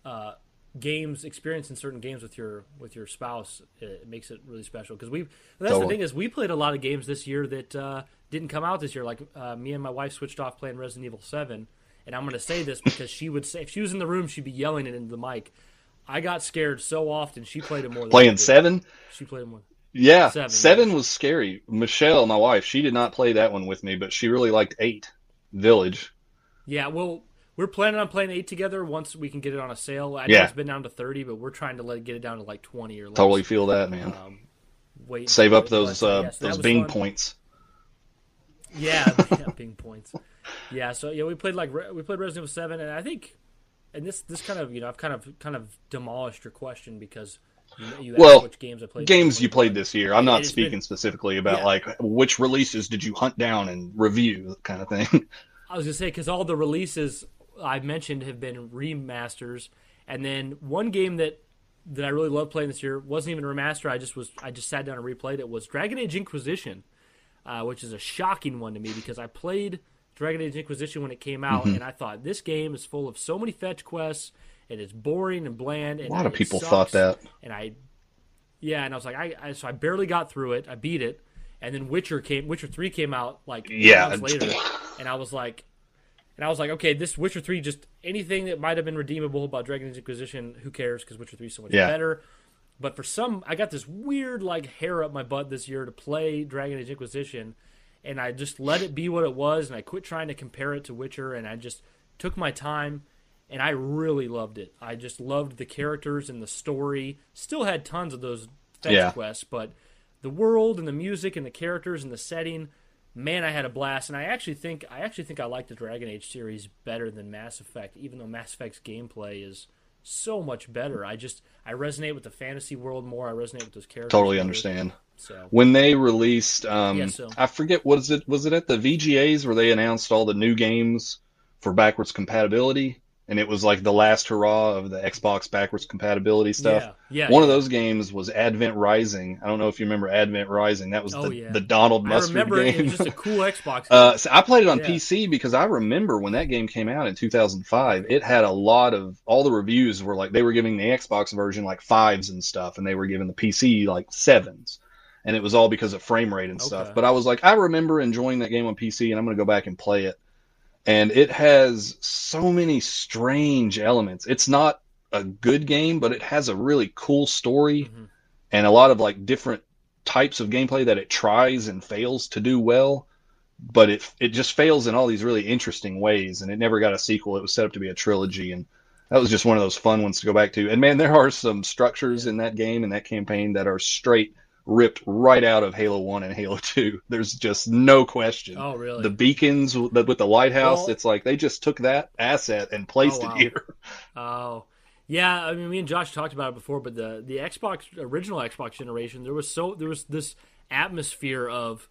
uh, games, experience in certain games with your with your spouse, it makes it really special. Because we that's totally. the thing is we played a lot of games this year that uh, didn't come out this year. Like uh, me and my wife switched off playing Resident Evil Seven, and I'm going to say this because she would say if she was in the room, she'd be yelling it into the mic. I got scared so often. She played it more. Than
Playing seven.
She played it more.
Yeah, seven, seven was scary. Michelle, my wife, she did not play that one with me, but she really liked eight. Village.
Yeah, well, we're planning on playing eight together once we can get it on a sale. I know yeah. it's been down to thirty, but we're trying to let it get it down to like twenty or less.
Totally feel that, man. Um, wait, save up those uh, yeah, so those Bing fun. points.
Yeah, yeah, Bing points. Yeah, so yeah, we played like we played Resident Evil Seven, and I think and this this kind of you know I've kind of kind of demolished your question because you, you
well which games I played games you played this year. I'm not speaking been, specifically about yeah. like which releases did you hunt down and review kind of thing.
I was gonna say because all the releases I mentioned have been remasters, and then one game that that I really loved playing this year wasn't even a remaster. I just was I just sat down and replayed it was Dragon Age Inquisition, uh, which is a shocking one to me because I played Dragon Age Inquisition when it came out, mm-hmm. and I thought this game is full of so many fetch quests, and it's boring and bland. And
a lot of people sucks. thought that,
and I, yeah, and I was like, I, I, so I barely got through it. I beat it, and then Witcher came. Witcher Three came out like
yeah
months later, and I was like, and I was like, okay, this Witcher Three, just anything that might have been redeemable about Dragon Age Inquisition, who cares? Because Witcher Three is so much yeah. better. But for some, I got this weird like hair up my butt this year to play Dragon Age Inquisition and I just let it be what it was, and I quit trying to compare it to Witcher, and I just took my time, and I really loved it. I just loved the characters and the story. Still had tons of those fetch yeah. quests, but the world and the music and the characters and the setting, man, I had a blast. And I actually think I actually think I like the Dragon Age series better than Mass Effect, even though Mass Effect's gameplay is so much better. I just I resonate with the fantasy world more. I resonate with those characters.
Totally understand. So when they released, um, yeah, so. I forget what is it? Was it at the VGAs where they announced all the new games for backwards compatibility? And it was like the last hurrah of the Xbox backwards compatibility stuff.
Yeah, yeah
One
yeah.
of those games was Advent Rising. I don't know if you remember Advent Rising. That was oh, the, yeah. the Donald Mustard
I remember
game.
It was just a cool Xbox.
uh, so I played it on PC because I remember when that game came out in 2005. It had a lot of all the reviews were like they were giving the Xbox version like fives and stuff, and they were giving the PC like sevens and it was all because of frame rate and stuff. But I was like, I remember enjoying that game on PC, and I'm going to go back and play it. And it has so many strange elements. It's not a good game, but it has a really cool story mm-hmm. and a lot of like different types of gameplay that it tries and fails to do well. But it it just fails in all these really interesting ways, and it never got a sequel. It was set up to be a trilogy, and that was just one of those fun ones to go back to. And man, there are some structures in that game and that campaign that are straight ripped right out of Halo One and Halo Two. There's just no question.
Oh, really?
The beacons with the, with the lighthouse,
Well-
it's like they just took that asset and placed
Oh, wow.
it here.
Oh, yeah. I mean, me and Josh talked about it before, but the the Xbox original Xbox generation, there was so there was this atmosphere of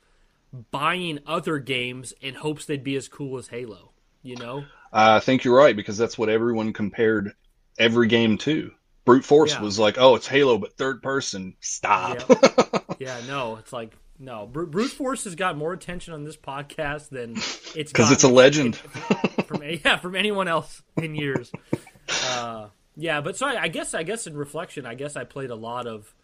buying other games in hopes they'd be as cool as Halo. You know?
I think you're right because that's what everyone compared every game to. Brute Force
Yeah.
was like, oh, it's Halo, but third person. Stop.
Yeah, no, it's like no. Bru- Brute Force has got more attention on this podcast than it's
Because it's a legend.
from yeah from anyone else in years. Uh, yeah, but so I, I guess I guess in reflection, I guess I played a lot of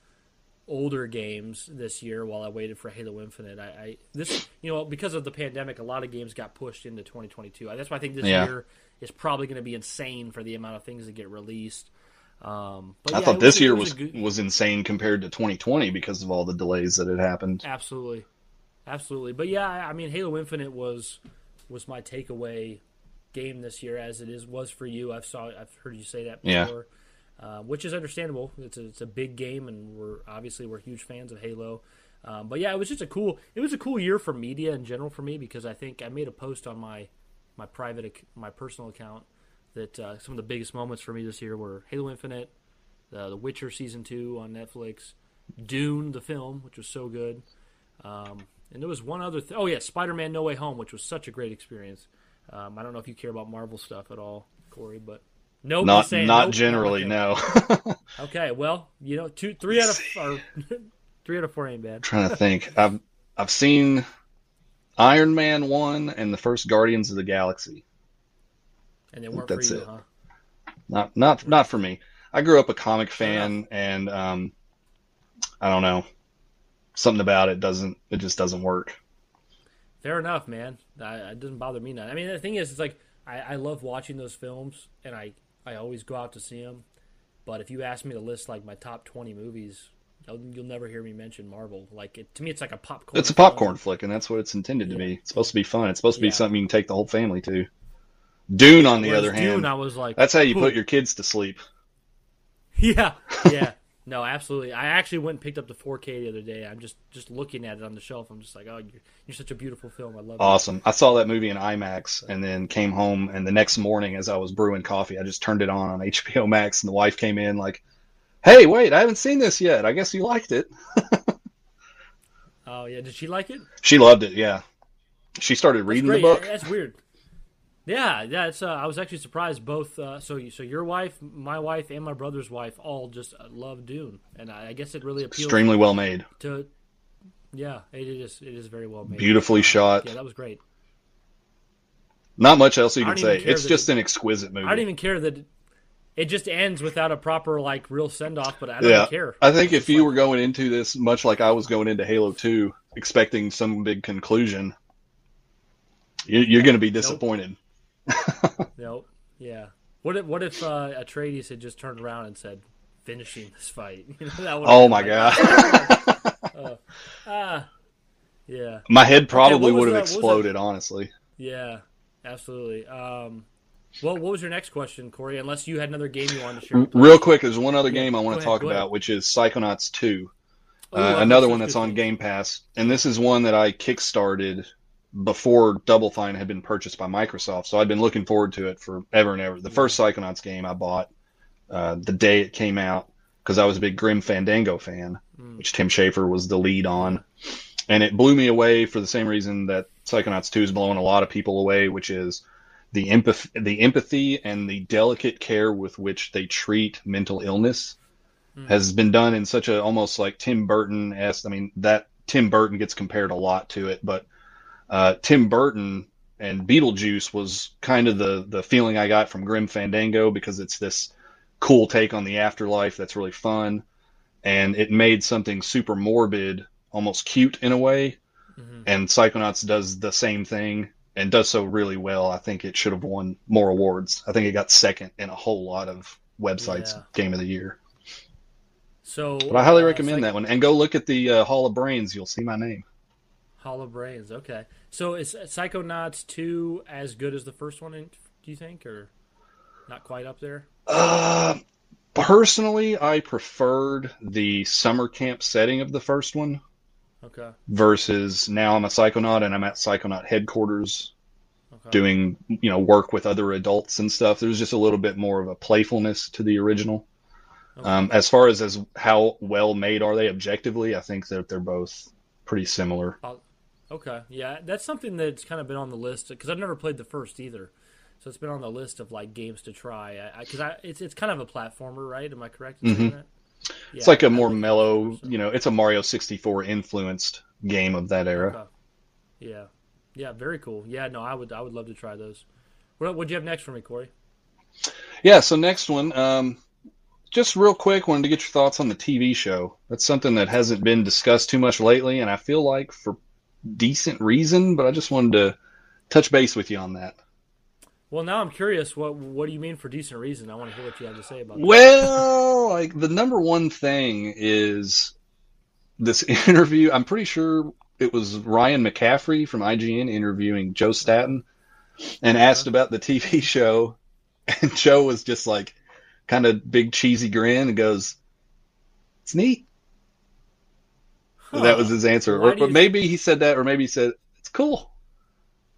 older games this year while I waited for Halo Infinite. I, I this you know because of the pandemic, a lot of games got pushed into 2022. That's why I think this
Yeah.
year is probably going to be insane for the amount of things that get released. Um, but
I
yeah,
thought this year was
good-
was insane compared to 2020 because of all the delays that had happened.
Absolutely, absolutely. But yeah, I mean, Halo Infinite was was my takeaway game this year, as it is was for you. I've saw, I've heard you say that
Yeah.
before, uh, which is understandable. It's a, it's a big game, and we're obviously we're huge fans of Halo. Um, but yeah, it was just a cool. It was a cool year for media in general for me because I think I made a post on my my private my personal account that uh, some of the biggest moments for me this year were Halo Infinite, uh, The Witcher season two on Netflix, Dune the film, which was so good, um, and there was one other. Th- oh yeah, Spider Man No Way Home, which was such a great experience. Um, I don't know if you care about Marvel stuff at all, Corey, but nope,
Not
saying
not
nope,
generally, no.
Okay, well, you know, two, three out of or, three out of four ain't bad.
trying to think. I've I've seen Iron Man one and the first Guardians of the Galaxy.
And they weren't
That's
for you,
it.
huh?
Not not not for me. I grew up a comic fan, and um, I don't know, something about it doesn't. It just doesn't work.
Fair enough, man. I, it doesn't bother me none. I mean, the thing is, it's like I, I love watching those films, and I I always go out to see them. But if you ask me to list like my top twenty movies, you'll, you'll never hear me mention Marvel. Like it, to me, it's like a popcorn.
It's a
film.
popcorn flick, and that's what it's intended to
Yeah.
be. It's supposed to be fun. It's supposed to be
Yeah.
something you can take the whole family to. Dune, on the
Whereas
other
Dune,
hand,
I was like,
that's how you
"Ooh."
put your kids to sleep.
Yeah, yeah. No, absolutely. I actually went and picked up the 4K the other day. I'm just just looking at it on the shelf. I'm just like, oh, you're, you're such a beautiful film. I love it.
Awesome. I saw that movie in IMAX and then came home and the next morning as I was brewing coffee, I just turned it on on HBO Max and the wife came in like, "Hey, wait, I haven't seen this yet. I guess you liked it."
Oh yeah, did she like it?
She loved it, yeah. She started reading the book.
That's weird. Yeah, yeah. It's. Uh, I was actually surprised. Both. Uh, so, you, so your wife, my wife, and my brother's wife all just uh, love Dune, and I, I guess it really appeals
Extremely well made.
to. Yeah, it is. It is very well made.
Beautifully shot.
Yeah, that was great.
Not much else you can say. It's just
it-
an exquisite movie.
I don't even care that it, it just ends without a proper like real send off. But I don't
yeah,
care.
I think
It's
if you
like-
were going into this much like I was going into Halo 2, expecting some big conclusion, you, you're going to be disappointed.
Nope. Yeah. What if what if uh, Atreides had just turned around and said, "Finishing this fight"? You know, that
Oh my
like,
god.
Ah. Yeah.
My head probably
was
would have
that- what was that-
exploded, honestly.
Yeah. Absolutely. Um. Well, what was your next question, Corey? Unless you had another game you wanted to share.
Real quick, there's one other game I want to talk
ahead.
about, which is Psychonauts 2.
Oh,
Uh, another one that's on. Game Pass, and this is one that I kickstarted before Double Fine had been purchased by Microsoft. So I'd been looking forward to it forever and ever. The first Psychonauts game I bought uh, the day it came out because I was a big Grim Fandango fan,
Mm.
which Tim Schafer was the lead on, and it blew me away for the same reason that Psychonauts 2 is blowing a lot of people away, which is the empathy, the empathy and the delicate care with which they treat mental illness
Mm.
has been done in such a almost like Tim Burton esque. I mean, that Tim Burton gets compared a lot to it, but uh, Tim Burton and Beetlejuice was kind of the the feeling I got from Grim Fandango because it's this cool take on the afterlife that's really fun, and it made something super morbid almost cute in a way.
Mhm.
And Psychonauts does the same thing and does so really well. I think it should have won more awards. I think it got second in a whole lot of websites
Yeah.
game of the year.
So,
But I highly
uh,
recommend
Psych-
that one. And go look at the uh, Hall of Brains. You'll see my name.
Hollow Brains. Okay. So is Psychonauts two as good as the first one? in- Do you think, or not quite up there?
Uh, Personally, I preferred the summer camp setting of the first one.
Okay.
Versus now I'm a psychonaut and I'm at psychonaut headquarters
Okay.
doing, you know, work with other adults and stuff. There's just a little bit more of a playfulness to the original.
Okay.
Um, as far as, as how well made are they objectively, I think that they're both pretty similar.
Okay, yeah, that's something that's kind of been on the list because I've never played the first either, so it's been on the list of like games to try. Because I, I, it's it's kind of a platformer, right? Am I correct in saying that?
It's like a more mellow, you know, it's a Mario 64 influenced game of that era.
Okay. Yeah, yeah, very cool. Yeah, no, I would I would love to try those. What would you have next for me, Corey?
Yeah, so next one, um, just real quick, wanted to get your thoughts on the TV show. That's something that hasn't been discussed too much lately, and I feel like for decent reason, but I just wanted to touch base with you on that.
Well, now I'm curious. What what do you mean for decent reason? I want to hear what you have to say about that.
Well, like the number one thing is this interview. I'm pretty sure it was Ryan McCaffrey from IGN interviewing Joe Staten and asked about the TV show, and Joe was just like kind of big cheesy grin and goes, "It's neat." That was his answer.
Why
Or, but
you-
maybe he said that, or maybe he said it's cool.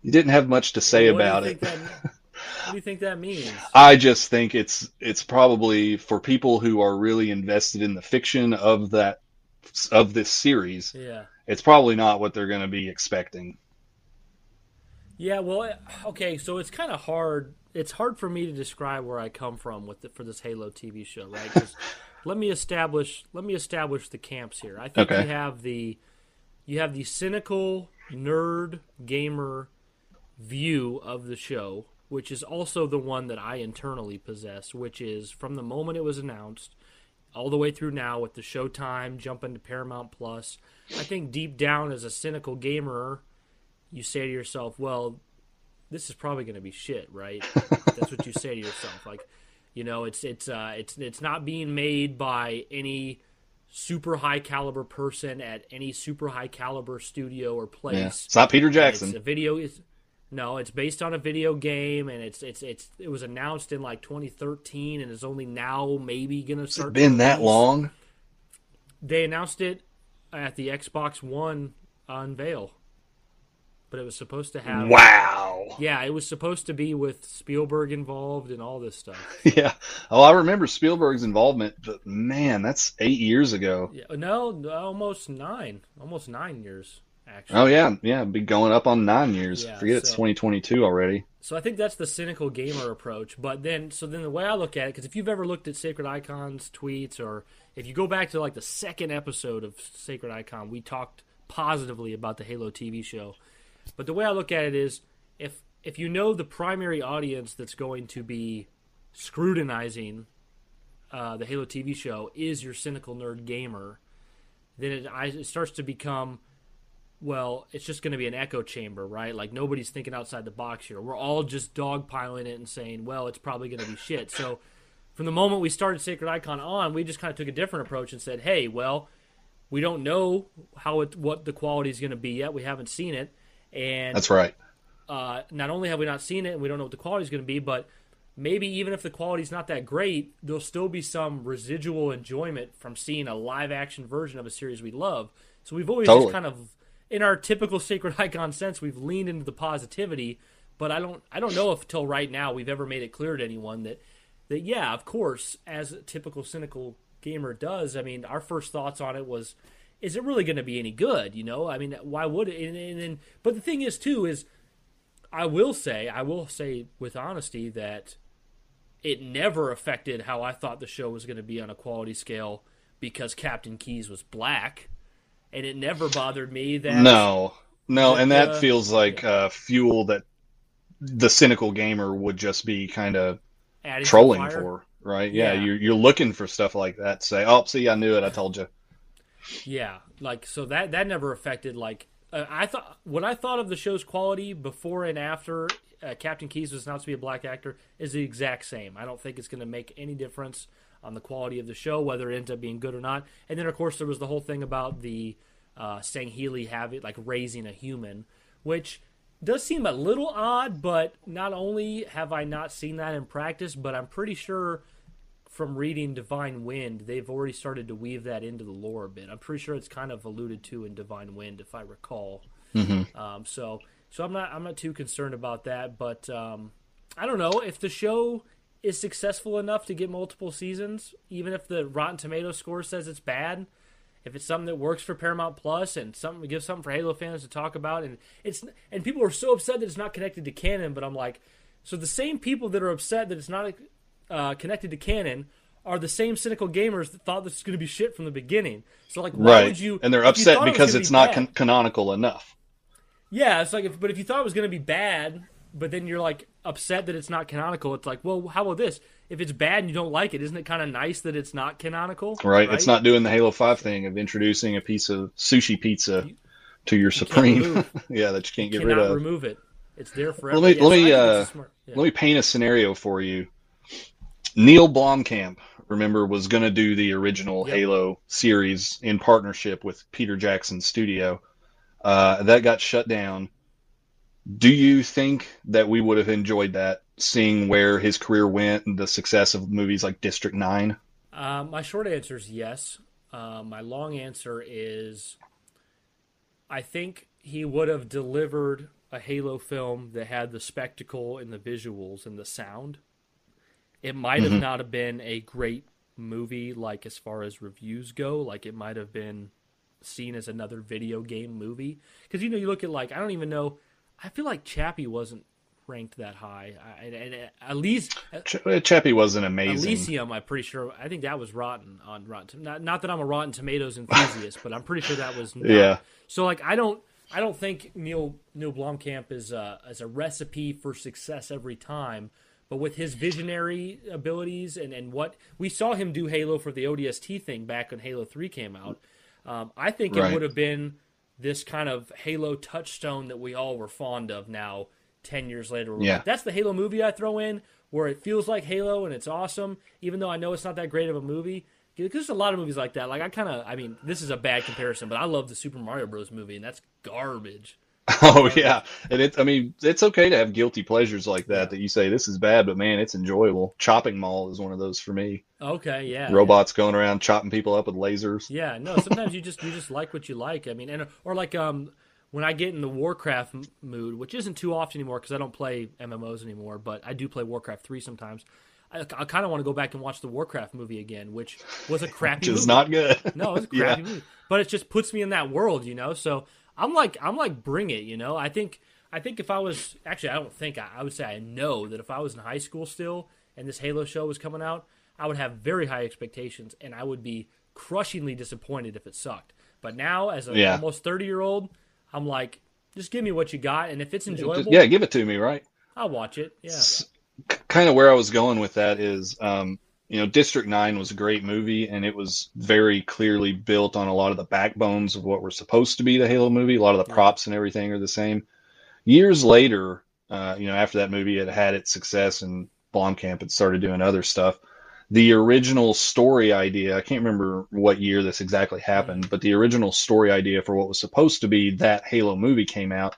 He didn't have much to say about it.
that- what do you think that means?
I just think it's it's probably for people who are really invested in the fiction of that of this series.
Yeah.
It's probably not what they're going to be expecting.
Yeah, well, okay, so it's kind of hard. It's hard for me to describe where I come from with the, for this Halo TV show, right? let me establish let me establish the camps here. I think
Okay.
you have the you have the cynical nerd gamer view of the show, which is also the one that I internally possess, which is from the moment it was announced all the way through now with the Showtime jumping to Paramount Plus. I think deep down as a cynical gamer, you say to yourself, well, this is probably going to be shit, right? That's what you say to yourself. Like, you know, it's it's uh, it's it's not being made by any super high caliber person at any super high caliber studio or place.
Yeah. It's not Peter Jackson.
It's a video is no, it's based on a video game, and it's it's it's it was announced in like 2013, and is only now maybe gonna start.
it
to
been that long?
They announced it at the Xbox One unveil, but it was supposed to have.
Wow.
Yeah, it was supposed to be with Spielberg involved and all this stuff.
Yeah. Oh, I remember Spielberg's involvement, but man, that's eight years ago.
Yeah, no, almost nine, almost nine years actually.
Oh yeah, yeah, be going up on nine years.
Yeah,
Forget it's 2022 already.
So I think that's the cynical gamer approach. But then, so then the way I look at it, because if you've ever looked at Sacred Icons tweets, or if you go back to like the second episode of Sacred Icon, we talked positively about the Halo TV show. But the way I look at it is, if if you know the primary audience that's going to be scrutinizing uh, the Halo TV show is your cynical nerd gamer, then it, it starts to become well, it's just going to be an echo chamber, right? Like nobody's thinking outside the box here. We're all just dogpiling it and saying, well, it's probably going to be shit. So from the moment we started Sacred Icon on, we just kind of took a different approach and said, hey, well, we don't know how it what the quality is going to be yet. We haven't seen it, and
That's right.
Uh, not only have we not seen it and we don't know what the quality is going to be, but maybe even if the quality is not that great, there'll still be some residual enjoyment from seeing a live action version of a series we love. So we've always
Totally.
just kind of, in our typical Sacred Icon sense, we've leaned into the positivity. But I don't, I don't know if till right now we've ever made it clear to anyone that, that yeah, of course, as a typical cynical gamer does. I mean, our first thoughts on it was, is it really going to be any good? You know, I mean, why would it? And, and, and but the thing is too is I will say, I will say with honesty that it never affected how I thought the show was going to be on a quality scale because Captain Keyes was black, and it never bothered me that
No, no,
that,
and that
uh,
feels like uh, fuel that the cynical gamer would just be kind of
adding to the
trolling for, right? Yeah,
Yeah.
you're you're looking for stuff like that. to Say, oh, see, I knew it. I told you.
Yeah, like so that that never affected like uh, I thought what I thought of the show's quality before and after uh, Captain Keyes was announced to be a black actor is the exact same. I don't think it's going to make any difference on the quality of the show whether it ends up being good or not. And then of course there was the whole thing about the uh, Sangheili having like raising a human, which does seem a little odd. But not only have I not seen that in practice, but I'm pretty sure from reading Divine Wind, they've already started to weave that into the lore a bit. I'm pretty sure it's kind of alluded to in Divine Wind, if I recall.
Mm-hmm.
Um, so, so I'm not I'm not too concerned about that. But um, I don't know if the show is successful enough to get multiple seasons, even if the Rotten Tomato score says it's bad. If it's something that works for Paramount Plus and something gives something for Halo fans to talk about, and it's and people are so upset that it's not connected to canon, but I'm like, so the same people that are upset that it's not uh, connected to canon are the same cynical gamers that thought this was going to be shit from the beginning. So like, why
right.
would you?
And they're upset
thought it
because it's
be
not canonical enough.
yeah, it's like, if, but if you thought it was going to be bad, but then you're like upset that it's not canonical, it's like, well, how about this? If it's bad and you don't like it, isn't it kind of nice that it's not canonical?
Right? It's not doing the Halo Five thing of introducing a piece of sushi pizza to your
can't
Supreme. yeah, that you can't get rid of.
remove it. It's there forever.
Let me-
Yeah,
let me, uh,
it's a smart- yeah.
Let me paint a scenario for you. Neil Blomkamp, remember, was going to do the original
Yep.
Halo series in partnership with Peter Jackson studio. Uh, that got shut down. Do you think that we would have enjoyed that, seeing where his career went and the success of movies like District 9?
Uh, my short answer is yes. Uh, my long answer is I think he would have delivered a Halo film that had the spectacle and the visuals and the sound. It might have mm-hmm. not have been a great movie, like as far as reviews go. Like it might have been seen as another video game movie. Because you know, you look at like I don't even know. I feel like Chappie wasn't ranked that high. I, and, and at least uh,
Ch- uh, Chappie wasn't amazing.
Elysium, I'm pretty sure. I think that was rotten on Rotten. Not, not that I'm a Rotten Tomatoes enthusiast, but I'm pretty sure that was. Not.
Yeah.
So like, I don't, I don't think Neil Neil Blomkamp is a, is a recipe for success every time. But with his visionary abilities and, and what we saw him do Halo for the ODST thing back when Halo Three came out, um, I think it would have been this kind of Halo touchstone that we all were fond of now. Ten years later,
Yeah.
like, that's the Halo movie I throw in where it feels like Halo and it's awesome, even though I know it's not that great of a movie. Because there's a lot of movies like that. Like I kind of, I mean, this is a bad comparison, but I love the Super Mario Bros. movie, and that's garbage.
Oh yeah, and it. I mean, it's okay to have guilty pleasures like that. That you say this is bad, but man, it's enjoyable. Chopping Mall is one of those for me.
Okay, yeah,
Robots going around chopping people up with lasers.
Yeah, no. Sometimes you just you just like what you like. I mean, and or like um when I get in the Warcraft m- mood, which isn't too often anymore because I don't play MMOs anymore, but I do play Warcraft three sometimes. I, I kind of want to go back and watch the Warcraft movie again, which was a crappy
Which is
movie.
not good.
No, it's a
Yeah.
crappy movie. But it just puts me in that world, you know. So I'm like, I'm like, bring it, you know. I think, I think if I was actually, I don't think I, I would say I know that if I was in high school still and this Halo show was coming out, I would have very high expectations and I would be crushingly disappointed if it sucked. But now, as a
Yeah.
almost 30 year old, I'm like, just give me what you got, and if it's enjoyable,
Yeah, give it to me, right?
I'll watch it. Yeah,
kind of where I was going with that is, um, you know, District 9 was a great movie and it was very clearly built on a lot of the backbones of what were supposed to be the Halo movie. A lot of the props and everything are the same. Years later, uh, you know, after that movie had had its success and Blomkamp had started doing other stuff, the original story idea, I can't remember what year this exactly happened, but the original story idea for what was supposed to be that Halo movie came out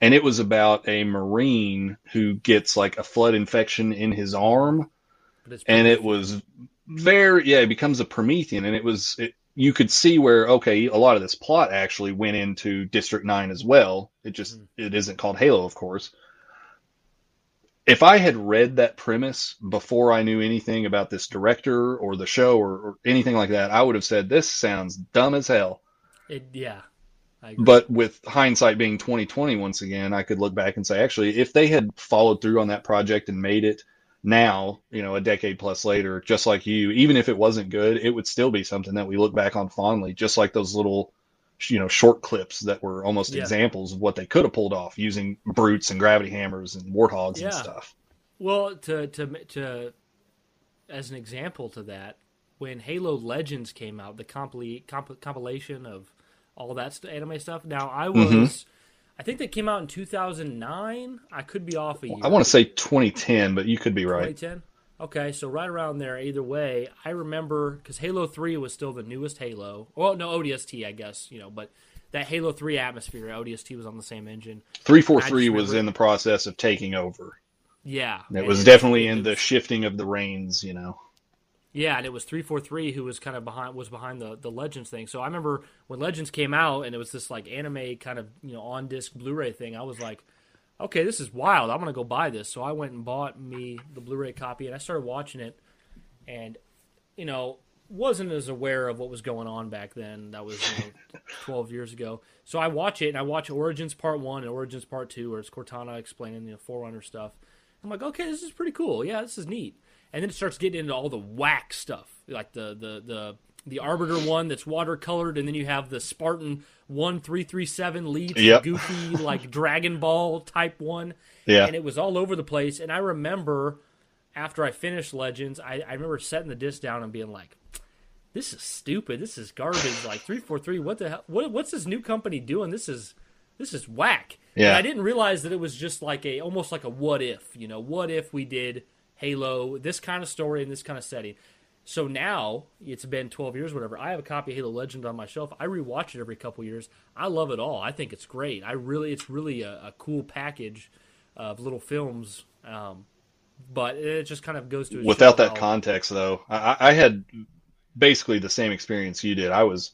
and it was about a marine who gets like a flood infection in his arm and it was very yeah it becomes a promethean and it was it, you could see where okay a lot of this plot actually went into district 9 as well. It just it isn't called halo of course. If i had read that premise before i knew anything about this director or the show or, or anything like that i would have said this sounds dumb as hell.
It, yeah.
But with hindsight being 2020 once again, I could look back and say, actually, if they had followed through on that project and made it now, you know, a decade plus later, just like you, even if it wasn't good, it would still be something that we look back on fondly, just like those little, you know, short clips that were almost
Yeah.
examples of what they could have pulled off using brutes and gravity hammers and warthogs
Yeah.
and stuff.
Well, to to to as an example to that, when Halo Legends came out, the compli- comp- compilation of all that st- anime stuff. Now, I was,
Mhm.
I think that came out in 2009. I could be off a year.
I want to say 2010, but you could be right.
2010. Okay, so right around there. Either way, I remember because Halo Three was still the newest Halo. Well, no ODST, I guess you know, but that Halo Three atmosphere, ODST was on the same engine.
343
I just
was in the process of taking over.
Yeah,
It was definitely in the shifting of the reins, you know.
Yeah, and it was three four three who was kind of behind was behind the the Legends thing. So I remember when Legends came out and it was this like anime kind of you know on disc Blu-ray thing. I was like, okay, this is wild. I'm gonna go buy this. So I went and bought me the Blu-ray copy and I started watching it, and you know wasn't as aware of what was going on back then. That was you know, 12 years ago. So I watch it and I watch Origins Part One and Origins Part Two, where it's Cortana explaining the you know, Forerunner stuff. I'm like, okay, this is pretty cool. Yeah, this is neat and then it starts getting into all the whack stuff, like the the the the Arbiter one that's watercolored, and then you have the Spartan one three three seven lead yep. goofy like Dragon Ball type one.
Yeah,
and it was all over the place. And I remember after I finished Legends, I, I remember setting the disc down and being like, "This is stupid. This is garbage. like three four three. What the hell? What, what's this new company doing? This is this is whack."
Yeah,
and I didn't realize that it was just like a almost like a what if. You know, what if we did Halo, this kind of story in this kind of setting. So now it's been 12 years, whatever. I have a copy of Halo Legend on my shelf. I rewatch it every couple years. I love it all. I think it's great. I really, it's really a, a cool package of little films. Um, but it just kind of goes to
without that context, though. I, I had basically the same experience you did. I was,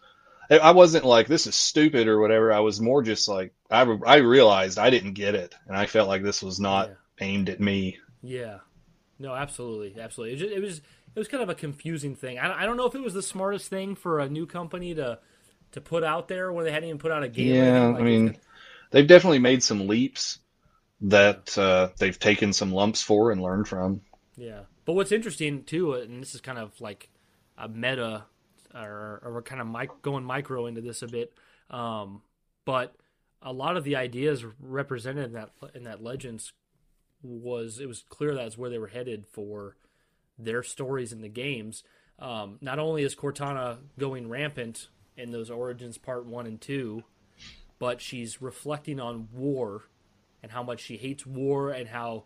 I wasn't like this is stupid or whatever. I was more just like I, I realized I didn't get it, and I felt like this was not yeah. aimed at me.
Yeah, no, absolutely, absolutely. It was, just, it was it was kind of a confusing thing. I, I don't know if it was the smartest thing for a new company to to put out there when they hadn't even put out a game.
Yeah, like I mean, they've definitely made some leaps that uh, they've taken some lumps for and learned from.
Yeah, but what's interesting too, and this is kind of like a meta, or, or we're kind of mic- going micro into this a bit, um, but a lot of the ideas represented in that in that Legends was it was clear that's where they were headed for their stories in the games. Um, not only is Cortana going rampant in those Origins Part One and Two, but she's reflecting on war and how much she hates war and how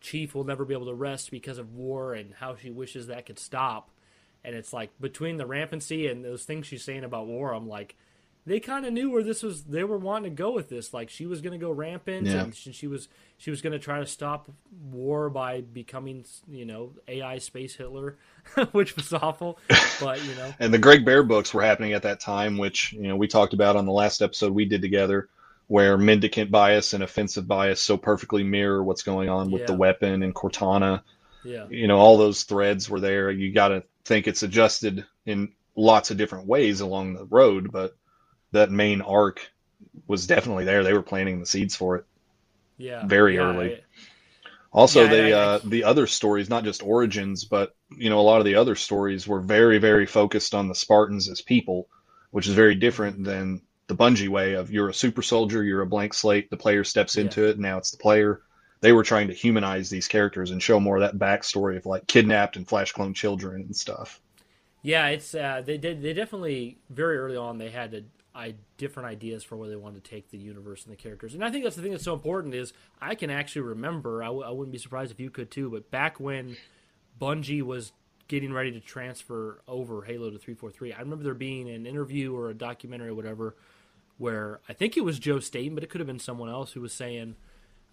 Chief will never be able to rest because of war and how she wishes that could stop. And it's like between the rampancy and those things she's saying about war, I'm like, they kind of knew where this was. They were wanting to go with this. Like she was going to go rampant, yeah. and she was she was going to try to stop war by becoming, you know, AI space Hitler, which was awful. But you know,
and the Greg Bear books were happening at that time, which you know we talked about on the last episode we did together, where mendicant bias and offensive bias so perfectly mirror what's going on with yeah. the weapon and Cortana.
Yeah,
you know, all those threads were there. You got to think it's adjusted in lots of different ways along the road, but that main arc was definitely there. They were planting the seeds for it.
Yeah.
Very
yeah,
early. Also, yeah, the uh, the other stories, not just origins, but you know, a lot of the other stories were very, very focused on the Spartans as people, which is very different than the Bungie way of you're a super soldier, you're a blank slate, the player steps into it, now it's the player. They were trying to humanize these characters and show more of that backstory of like kidnapped and flash clone children and stuff.
Yeah, it's uh, they did they definitely very early on they had to I, different ideas for where they wanted to take the universe and the characters. And I think that's the thing that's so important is I can actually remember. I w- I wouldn't be surprised if you could too. But back when Bungie was getting ready to transfer over Halo to 343, I remember there being an interview or a documentary or whatever where I think it was Joe Staten, but it could have been someone else who was saying,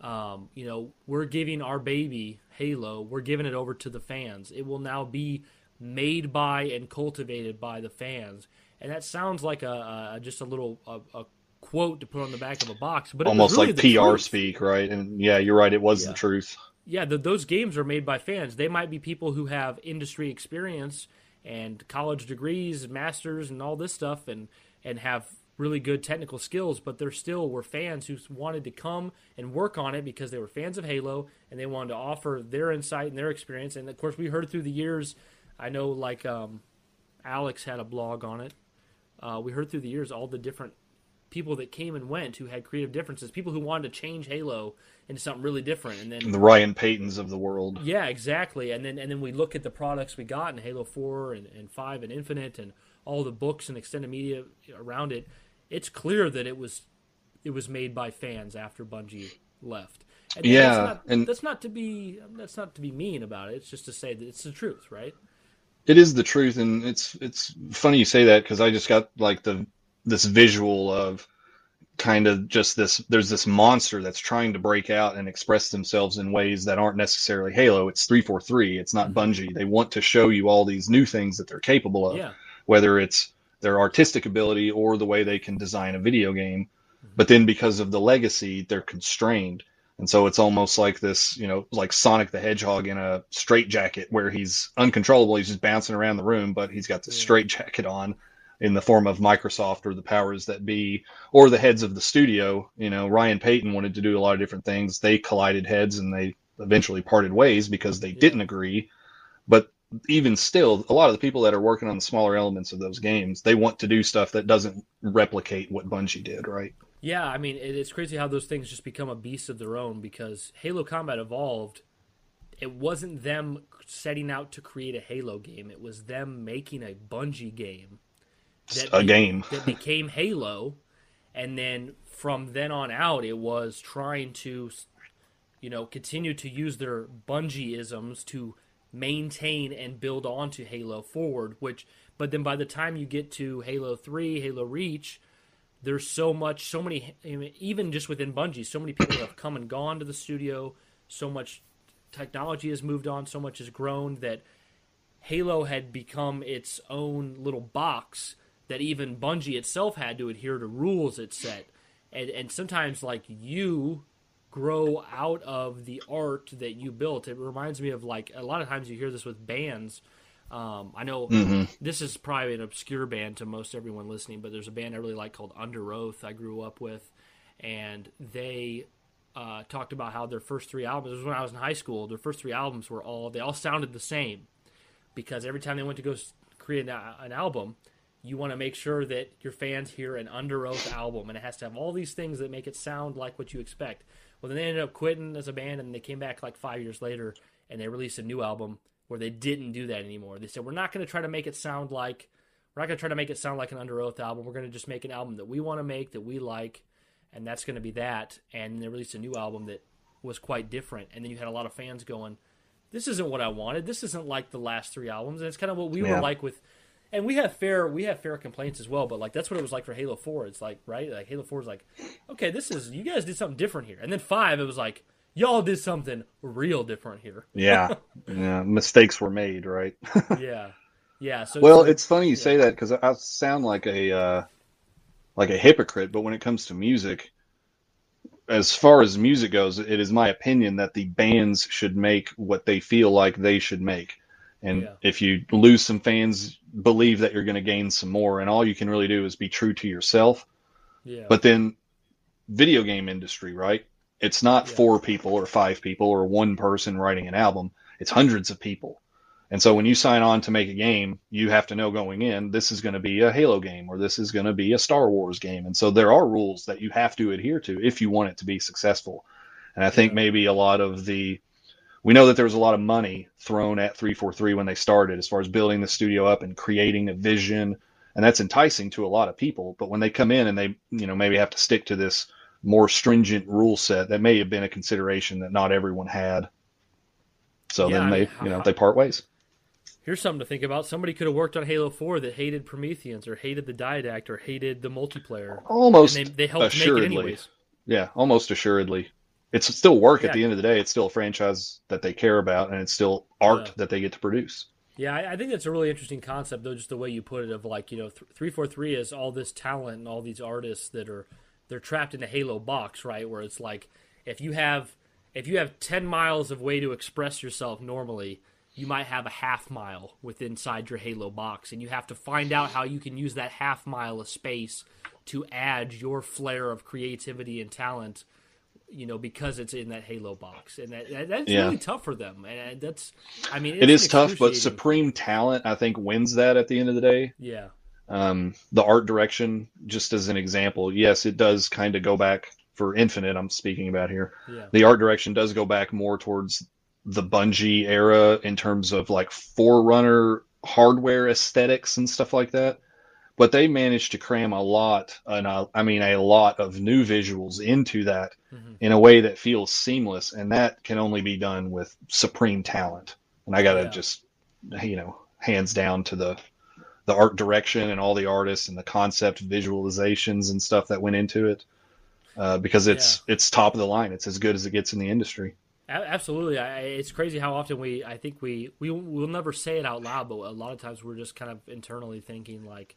um, you know, we're giving our baby Halo, we're giving it over to the fans. It will now be made by and cultivated by the fans and that sounds like a, a just a little a, a, quote to put on the back of a box, but
almost
really
like PR truth. speak, right? And yeah, you're right. It was yeah. the truth.
Yeah, the, those games are made by fans. They might be people who have industry experience and college degrees, masters, and all this stuff, and and have really good technical skills, but there still were fans who wanted to come and work on it because they were fans of Halo and they wanted to offer their insight and their experience. And of course, we heard through the years. I know, like um, Alex had a blog on it, uh, we heard through the years all the different people that came and went who had creative differences, people who wanted to change Halo into something really different, and then
the Ryan Paytons of the world.
Yeah, exactly. And then and then we look at the products we got in Halo Four and, and Five and Infinite and all the books and extended media around it. It's clear that it was it was made by fans after Bungie left.
And yeah, that's
not, and that's not to be that's not to be mean about it. It's just to say that it's the truth, right?
It is the truth, and it's it's funny you say that because I just got like the this visual of kind of just this there's this monster that's trying to break out and express themselves in ways that aren't necessarily Halo. It's 343, it's not mm-hmm. Bungie. They want to show you all these new things that they're capable of.
Yeah.
Whether it's their artistic ability or the way they can design a video game. Mm-hmm. But then because of the legacy, they're constrained. And so it's almost like this, you know, like Sonic the Hedgehog in a straitjacket where he's uncontrollable. He's just bouncing around the room, but he's got the yeah. straitjacket on in the form of Microsoft or the powers that be or the heads of the studio. You know, Ryan Payton wanted to do a lot of different things. They collided heads and they eventually parted ways because they yeah. didn't agree. But even still, a lot of the people that are working on the smaller elements of those games, they want to do stuff that doesn't replicate what Bungie did, right?
Yeah, I mean, it's crazy how those things just become a beast of their own because Halo Combat Evolved, it wasn't them setting out to create a Halo game, it was them making a Bungie game
that a be- game.
that became Halo, and then from then on out, it was trying to, you know, continue to use their Bungie isms to maintain and build onto Halo forward. Which, but then by the time you get to Halo Three, Halo Reach, there's so much, so many, even just within Bungie, so many people have come and gone to the studio. So much technology has moved on, so much has grown that Halo had become its own little box that even Bungie itself had to adhere to rules it set. And, and sometimes, like, you grow out of the art that you built. It reminds me of, like, a lot of times you hear this with bands. Um, I know mm-hmm. this is probably an obscure band to most everyone listening, but there's a band I really like called Underoath I grew up with. And they uh, talked about how their first three albums, This was when I was in high school, their first three albums were all, they all sounded the same. Because every time they went to go create an, an album, you want to make sure that your fans hear an Underoath album and it has to have all these things that make it sound like what you expect. Well, then they ended up quitting as a band and they came back like five years later and they released a new album where they didn't do that anymore. They said, We're not going to try to make it sound like, we're not going to try to make it sound like an Underoath album. We're going to just make an album that we want to make, that we like, and that's going to be that. And they released a new album that was quite different. And then you had a lot of fans going, This isn't what I wanted. This isn't like the last three albums. And it's kind of what we yeah. were like with and we have fair we have fair complaints as well but like that's what it was like for halo 4 it's like right like halo 4 is like okay this is you guys did something different here and then 5 it was like y'all did something real different here
yeah yeah mistakes were made right
yeah yeah so
well it's funny you yeah. say that because i sound like a uh, like a hypocrite but when it comes to music as far as music goes it is my opinion that the bands should make what they feel like they should make and yeah. if you lose some fans, believe that you're going to gain some more. And all you can really do is be true to yourself.
Yeah.
But then, video game industry, right? It's not yeah. four people or five people or one person writing an album. It's hundreds of people. And so when you sign on to make a game, you have to know going in, this is going to be a Halo game or this is going to be a Star Wars game. And so there are rules that you have to adhere to if you want it to be successful. And I think maybe a lot of the we know that there was a lot of money thrown at 343 when they started as far as building the studio up and creating a vision and that's enticing to a lot of people but when they come in and they you know maybe have to stick to this more stringent rule set that may have been a consideration that not everyone had so yeah, then they you know they part ways
here's something to think about somebody could have worked on halo 4 that hated prometheans or hated the didact or hated the multiplayer
almost they, they, helped assuredly. make it anyways yeah almost assuredly it's still work yeah. at the end of the day. It's still a franchise that they care about, and it's still art yeah. that they get to produce.
Yeah, I, I, think that's a really interesting concept, though. Just the way you put it, of like you know, three four three is all this talent and all these artists that are they're trapped in a Halo box, right? Where it's like if you have if you have ten miles of way to express yourself normally, you might have a half mile within inside your Halo box, and you have to find out how you can use that half mile of space to add your flair of creativity and talent you know, because it's in that Halo box, and that, that that's yeah. really tough for them. And that's, I mean,
it is tough, but supreme talent, I think, wins that at the end of the day.
Yeah.
Um, the art direction, just as an example, yes, it does kind of go back for Infinite. I'm speaking about here.
Yeah.
The art direction does go back more towards the Bungie era in terms of like Forerunner hardware aesthetics and stuff like that but they managed to cram a lot, and I mean a lot of new visuals into that mm-hmm. in a way that feels seamless, and that can only be done with supreme talent. And I gotta yeah. just, you know, hands down to the the art direction and all the artists and the concept visualizations and stuff that went into it. uh, because it's yeah. it's top of the line. It's as good as it gets in the industry.
Absolutely, I, it's crazy how often we. I think we we will never say it out loud, but a lot of times we're just kind of internally thinking like,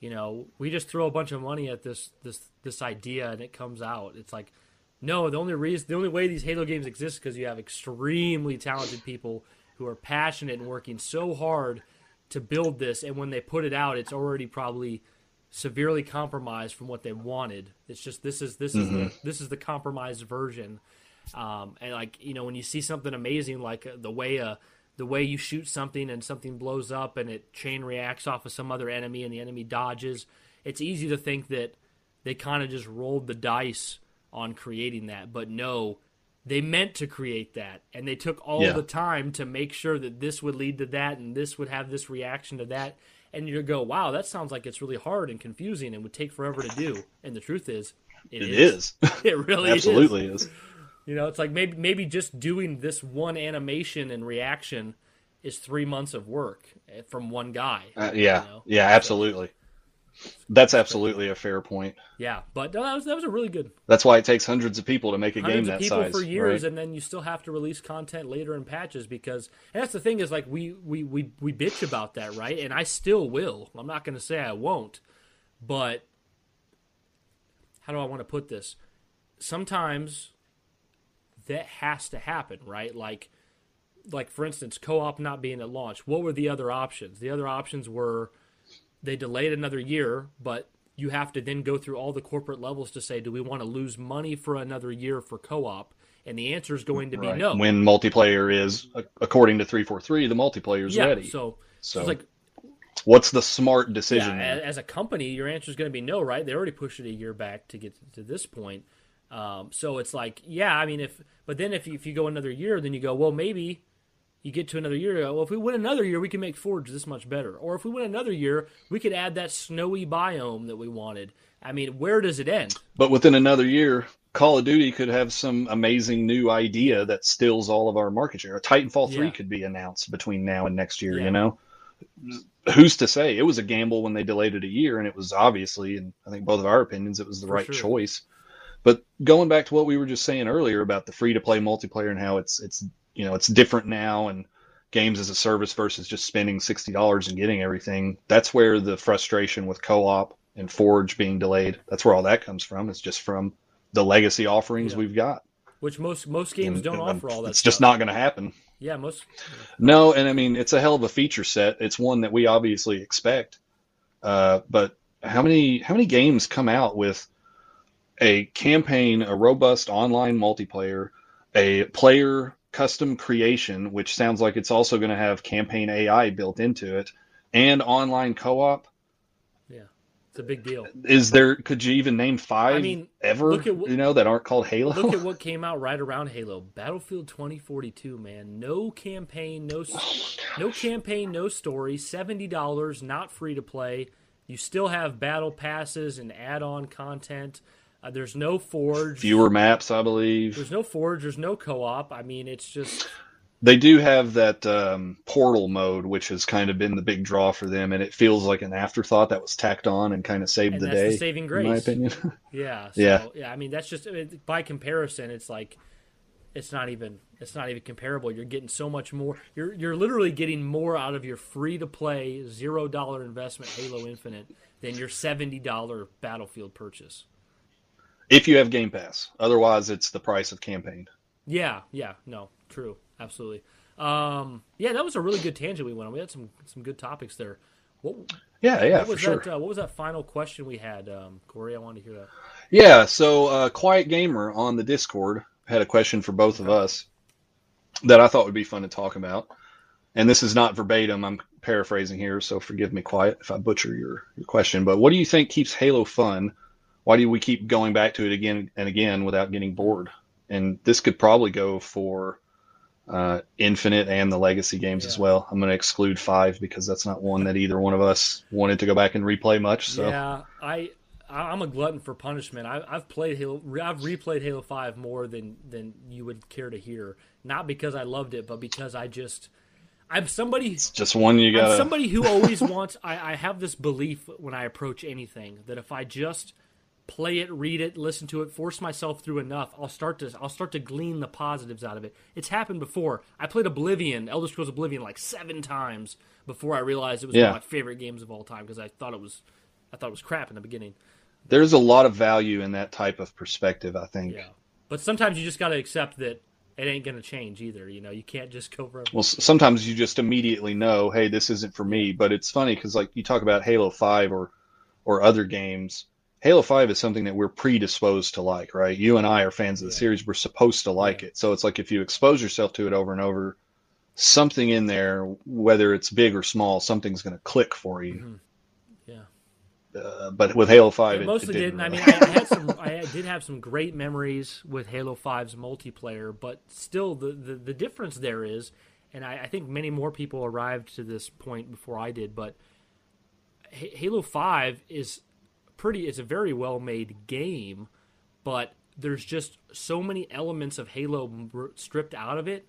you know, we just throw a bunch of money at this this this idea and it comes out. It's like, no, the only reason, the only way these Halo games exist is because you have extremely talented people who are passionate and working so hard to build this, and when they put it out, it's already probably severely compromised from what they wanted. It's just this is this mm-hmm. is the, this is the compromised version. Um, and like you know, when you see something amazing like uh, the way a uh, the way you shoot something and something blows up and it chain reacts off of some other enemy and the enemy dodges, it's easy to think that they kind of just rolled the dice on creating that. But no, they meant to create that and they took all yeah. the time to make sure that this would lead to that and this would have this reaction to that and you go wow that sounds like it's really hard and confusing and would take forever to do and the truth is
it, it is.
is. it really is.
absolutely
is.
is
you know it's like maybe maybe just doing this one animation and reaction is three months of work eh, from one guy
uh, yeah you know? yeah absolutely so, that's absolutely a fair point.
Yeah, but that was that was a really good.
That's why it takes hundreds of people to make a
game
that
people
size
for years,
right?
and then you still have to release content later in patches because and that's the thing is like we we we we bitch about that, right? And I still will. I'm not going to say I won't, but how do I want to put this? Sometimes that has to happen, right? Like like for instance, co-op not being at launch. What were the other options? The other options were they delayed another year, but you have to then go through all the corporate levels to say, do we want to lose money for another year for co-op? And the answer is going to be right. no.
When multiplayer is, according to three four three, the multiplayer is
yeah,
ready.
So, so, so like,
what's the smart decision?
Yeah, as a company, your answer is going to be no, right? They already pushed it a year back to get to this point. Um, so it's like, yeah, I mean, if but then if you, if you go another year, then you go, well, maybe you get to another year, well, if we win another year, we can make Forge this much better. Or if we win another year, we could add that snowy biome that we wanted. I mean, where does it end?
But within another year, Call of Duty could have some amazing new idea that stills all of our market share. Titanfall 3 yeah. could be announced between now and next year, yeah. you know? Who's to say? It was a gamble when they delayed it a year, and it was obviously, and I think both of our opinions, it was the For right sure. choice. But going back to what we were just saying earlier about the free to play multiplayer and how it's it's you know it's different now and games as a service versus just spending sixty dollars and getting everything. That's where the frustration with co-op and Forge being delayed. That's where all that comes from. It's just from the legacy offerings yeah. we've got,
which most most games and, don't and offer all that.
It's
stuff.
just not going to happen.
Yeah, most.
No, and I mean it's a hell of a feature set. It's one that we obviously expect, uh, but how many how many games come out with a campaign, a robust online multiplayer, a player custom creation, which sounds like it's also going to have campaign AI built into it, and online co-op.
Yeah, it's a big deal.
Is there? Could you even name five? I mean, ever what, you know that aren't called Halo?
Look at what came out right around Halo, Battlefield 2042. Man, no campaign, no oh no campaign, no story. Seventy dollars, not free to play. You still have battle passes and add-on content. Uh, there's no forge.
Fewer maps, I believe.
There's no forge. There's no co-op. I mean, it's just.
They do have that um, portal mode, which has kind of been the big draw for them, and it feels like an afterthought that was tacked on and kind of saved
and
the day.
The saving grace,
in my opinion.
yeah. So, yeah. Yeah. I mean, that's just by comparison, it's like it's not even it's not even comparable. You're getting so much more. You're you're literally getting more out of your free to play zero dollar investment Halo Infinite than your seventy dollar Battlefield purchase.
If you have Game Pass, otherwise it's the price of campaign.
Yeah, yeah, no, true, absolutely. Um, yeah, that was a really good tangent we went on. We had some some good topics there. What,
yeah, yeah,
what was
that?
Sure. Uh, what was that final question we had, um, Corey? I wanted to hear that.
Yeah, so uh, Quiet Gamer on the Discord had a question for both of us that I thought would be fun to talk about. And this is not verbatim. I'm paraphrasing here, so forgive me, Quiet, if I butcher your, your question. But what do you think keeps Halo fun why do we keep going back to it again and again without getting bored? And this could probably go for uh, Infinite and the Legacy games yeah. as well. I'm going to exclude five because that's not one that either one of us wanted to go back and replay much. So
yeah, I I'm a glutton for punishment. I, have played Halo. I've replayed Halo Five more than than you would care to hear. Not because I loved it, but because I just I'm somebody.
It's just one you got.
Somebody who always wants. I, I have this belief when I approach anything that if I just play it, read it, listen to it, force myself through enough, I'll start to I'll start to glean the positives out of it. It's happened before. I played Oblivion, Elder Scrolls Oblivion, like seven times before I realized it was yeah. one of my favorite games of all time because I thought it was I thought it was crap in the beginning.
There's a lot of value in that type of perspective, I think.
Yeah, but sometimes you just got to accept that it ain't going to change either. You know, you can't just go for.
Well, sometimes you just immediately know, hey, this isn't for me. But it's funny because like you talk about Halo Five or or other games Halo 5 is something that we're predisposed to like, right? You and I are fans of the yeah. series. We're supposed to like it. So it's like if you expose yourself to it over and over, something in there, whether it's big or small, something's going to click for you. Mm-hmm.
Yeah.
Uh, but with Halo 5,
it mostly it didn't. didn't. Really. I mean, I had some, I did have some great memories with Halo 5's multiplayer, but still, the, the, the difference there is, and I, I think many more people arrived to this point before I did, but Halo 5 is pretty it's a very well made game, but there's just so many elements of Halo stripped out of it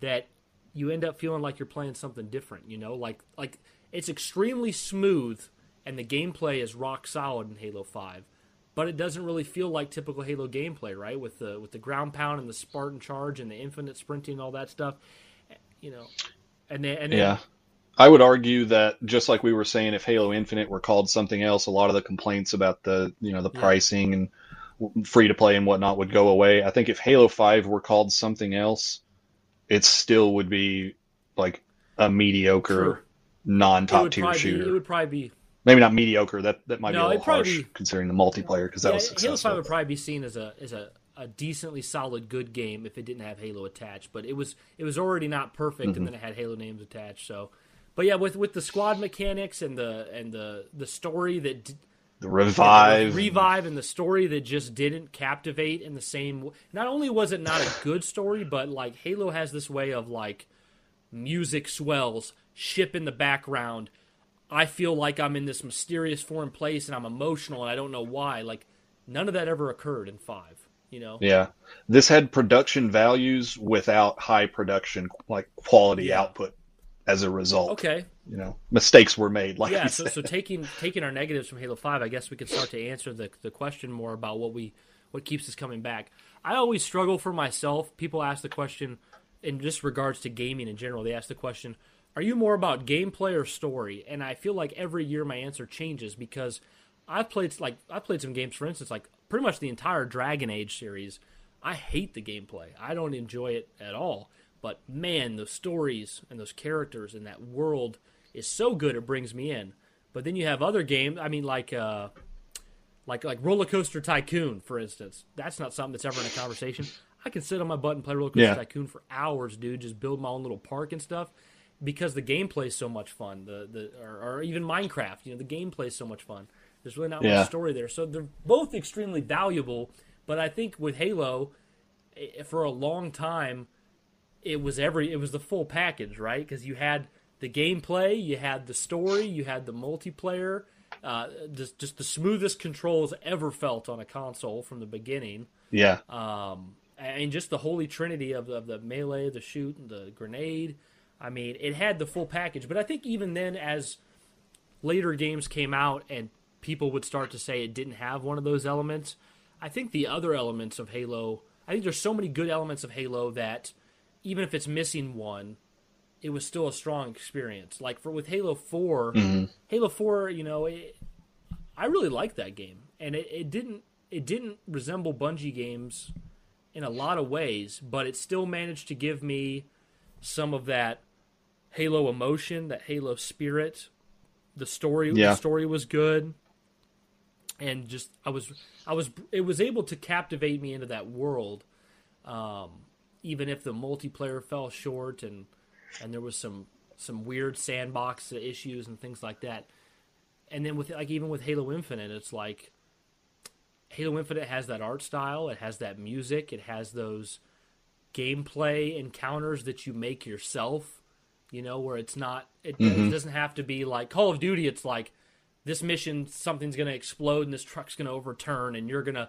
that you end up feeling like you're playing something different, you know? Like like it's extremely smooth and the gameplay is rock solid in Halo 5 but it doesn't really feel like typical Halo gameplay, right? With the with the ground pound and the Spartan charge and the infinite sprinting and all that stuff, eh, you know. And then, and then,
yeah, I would argue that just like we were saying, if Halo Infinite were called something else, a lot of the complaints about the you know the yeah. pricing and free to play and whatnot would go away. I think if Halo Five were called something else, it still would be like a mediocre, True. non-top tier shooter.
Be, it would probably be
maybe not mediocre. That that might no, be a little harsh be, considering the multiplayer because that yeah, was successful.
Halo Five would probably be seen as a as a, a decently solid good game if it didn't have Halo attached. But it was it was already not perfect, mm-hmm. and then it had Halo names attached. So but yeah, with with the squad mechanics and the and the the story that
the revive,
the revive, and the story that just didn't captivate in the same. Not only was it not a good story, but like Halo has this way of like music swells, ship in the background. I feel like I'm in this mysterious foreign place and I'm emotional and I don't know why. Like none of that ever occurred in five. You know.
Yeah, this had production values without high production like quality yeah. output as a result.
Okay.
You know, mistakes were made. Like
yeah, so, so taking taking our negatives from Halo Five, I guess we could start to answer the the question more about what we what keeps us coming back. I always struggle for myself. People ask the question in just regards to gaming in general. They ask the question, "Are you more about gameplay or story?" And I feel like every year my answer changes because I've played like I played some games, for instance, like pretty much the entire Dragon Age series. I hate the gameplay. I don't enjoy it at all. But man, the stories and those characters and that world is so good it brings me in. But then you have other games. I mean, like uh, like like Roller Coaster Tycoon, for instance. That's not something that's ever in a conversation. I can sit on my butt and play Roller Coaster yeah. Tycoon for hours, dude. Just build my own little park and stuff because the gameplay is so much fun. The the or, or, even Minecraft, you know, the gameplay is so much fun. There's really not yeah. much story there, so they're both extremely valuable. But I think with Halo, eh, for a long time, it was every it was the full package, right? Because you had the gameplay, you had the story, you had the multiplayer, uh, just just the smoothest controls ever felt on a console from the beginning.
Yeah.
Um, and just the holy trinity of the, of the melee, the shoot, and the grenade. I mean, it had the full package. But I think even then, as later games came out and people would start to say it didn't have one of those elements, I think the other elements of Halo. I think there's so many good elements of Halo that even if it's missing one, it was still a strong experience. Like for with Halo 4
mm-hmm.
Halo Four, you know, it, I really liked that game, and it, it didn't it didn't resemble Bungie games in a lot of ways, but it still managed to give me some of that Halo emotion, that Halo spirit. The story, yeah. the story was good, and just I was I was it was able to captivate me into that world. Um, even if the multiplayer fell short and and there was some some weird sandbox issues and things like that. And then with like even with Halo Infinite, it's like Halo Infinite has that art style, it has that music, it has those gameplay encounters that you make yourself. You know, where it's not it, mm-hmm. it doesn't have to be like Call of Duty. It's like this mission something's going to explode and this truck's going to overturn and you're going to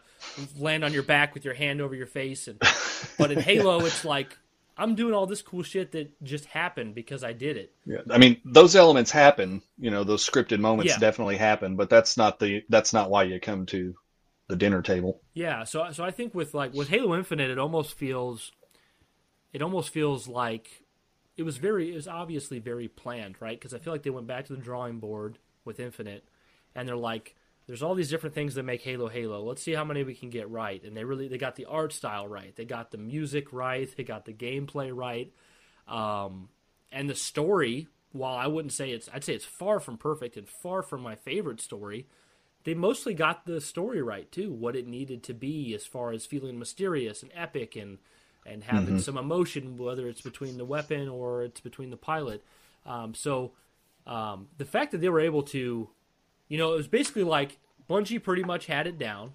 land on your back with your hand over your face and but in halo it's like i'm doing all this cool shit that just happened because i did it
yeah i mean those elements happen you know those scripted moments yeah. definitely happen but that's not the that's not why you come to the the dinner table.
Yeah, so so I think with like with Halo Infinite, it almost feels, it almost feels like it was very it was obviously very planned, right? Because I feel like they went back to the drawing board with Infinite, and they're like, there's all these different things that make Halo Halo. Let's see how many we can get right. And they really they got the art style right, they got the music right, they got the gameplay right, um, and the story. While I wouldn't say it's, I'd say it's far from perfect and far from my favorite story they mostly got the story right too, what it needed to be as far as feeling mysterious and epic and and having mm-hmm. some emotion, whether it's between the weapon or it's between the pilot. Um, so um, the fact that they were able to, you know, it was basically like Bungie pretty much had it down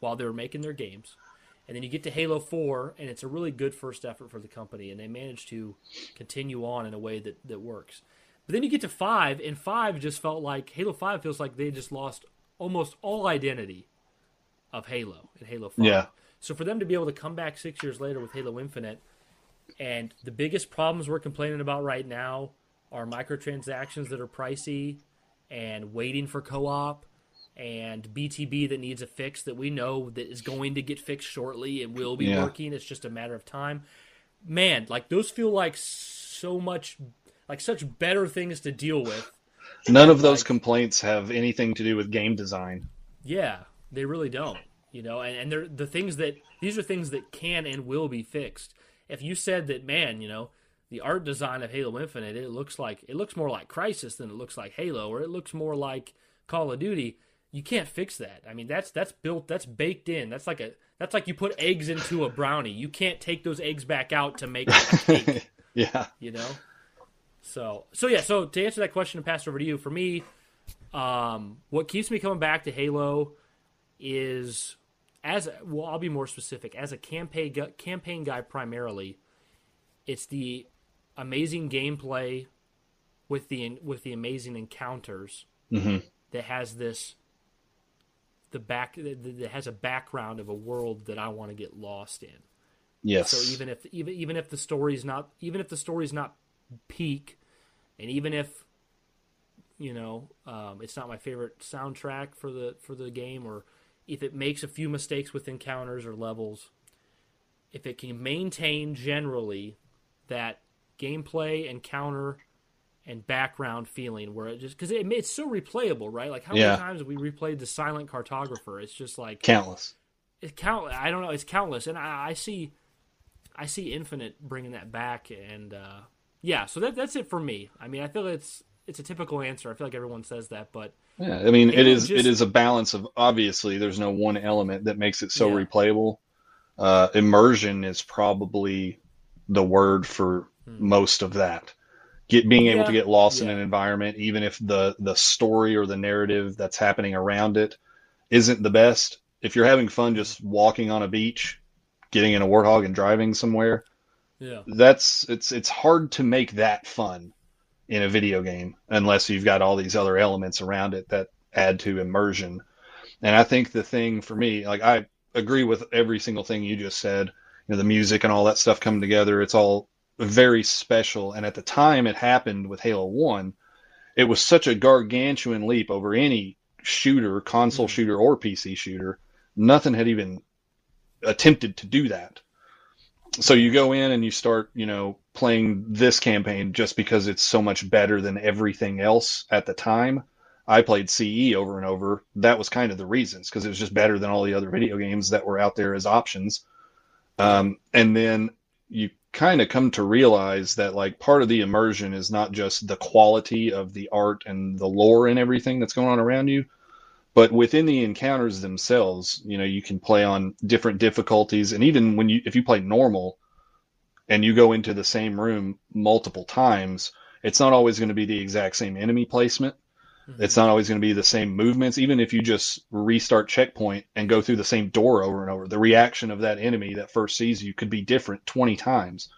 while they were making their games. And then you get to Halo 4, and it's a really good first effort for the company, and they managed to continue on in a way that, that works. But then you get to 5, and 5 just felt like Halo 5 feels like they just lost almost all identity of Halo and Halo 5.
Yeah.
So for them to be able to come back six years later with Halo Infinite, and the biggest problems we're complaining about right now are microtransactions that are pricey and waiting for co-op and BTB that needs a fix that we know that is going to get fixed shortly and will be yeah. working. It's just a matter of time. Man, like those feel like so much like such better things to deal with
None of those like, complaints have anything to do with game design.
Yeah, they really don't. You know, and, and they're the things that these are things that can and will be fixed. If you said that, man, you know, the art design of Halo Infinite, it looks like it looks more like Crysis than it looks like Halo, or it looks more like Call of Duty. You can't fix that. I mean, that's that's built, that's baked in. That's like a that's like you put eggs into a brownie. You can't take those eggs back out to make a cake.
yeah,
you know. So so yeah. So to answer that question and pass it over to you, for me, um, what keeps me coming back to Halo is as well. I'll be more specific. As a campaign campaign guy, primarily, it's the amazing gameplay with the with the amazing encounters
mm-hmm.
that has this the back that has a background of a world that I want to get lost in.
Yes.
So even if even even if the story's not even if the story's not peak, and even if you know um, it's not my favorite soundtrack for the for the game, or if it makes a few mistakes with encounters or levels, if it can maintain generally that gameplay, and counter and background feeling, where it just because it, it's so replayable, right? Like how yeah. many times we replayed the Silent Cartographer? It's just like
countless.
It's countless. I don't know. It's countless, and I, I see, I see Infinite bringing that back, and uh, yeah, so that that's it for me. I mean, I feel it's it's a typical answer. I feel like everyone says that, but
yeah, I mean, it is just... it is a balance of obviously there's no one element that makes it so yeah. replayable. Uh, immersion is probably the word for hmm. most of that. Get being able yeah. to get lost yeah. in an environment, even if the the story or the narrative that's happening around it isn't the best. If you're having fun just walking on a beach, getting in a warthog and driving somewhere,
yeah.
That's it's it's hard to make that fun in a video game unless you've got all these other elements around it that add to immersion. And I think the thing for me, like I agree with every single thing you just said, you know, the music and all that stuff coming together, it's all very special. And at the time it happened with Halo 1, it was such a gargantuan leap over any shooter, console mm-hmm. shooter or PC shooter. Nothing had even attempted to do that so you go in and you start, you know, playing this campaign just because it's so much better than everything else at the time. I played CE over and over. That was kind of the reasons because it was just better than all the other video games that were out there as options. Um, and then you kind of come to realize that like part of the immersion is not just the quality of the art and the lore and everything that's going on around you, but within the encounters themselves you know you can play on different difficulties. And even when you if you play normal and you go into the same room multiple times it's not always going to be the exact same enemy placement mm-hmm. it's not always going to be the same movements even if you just restart checkpoint and go through the same door over and over the reaction of that enemy that first sees you could be different 20 times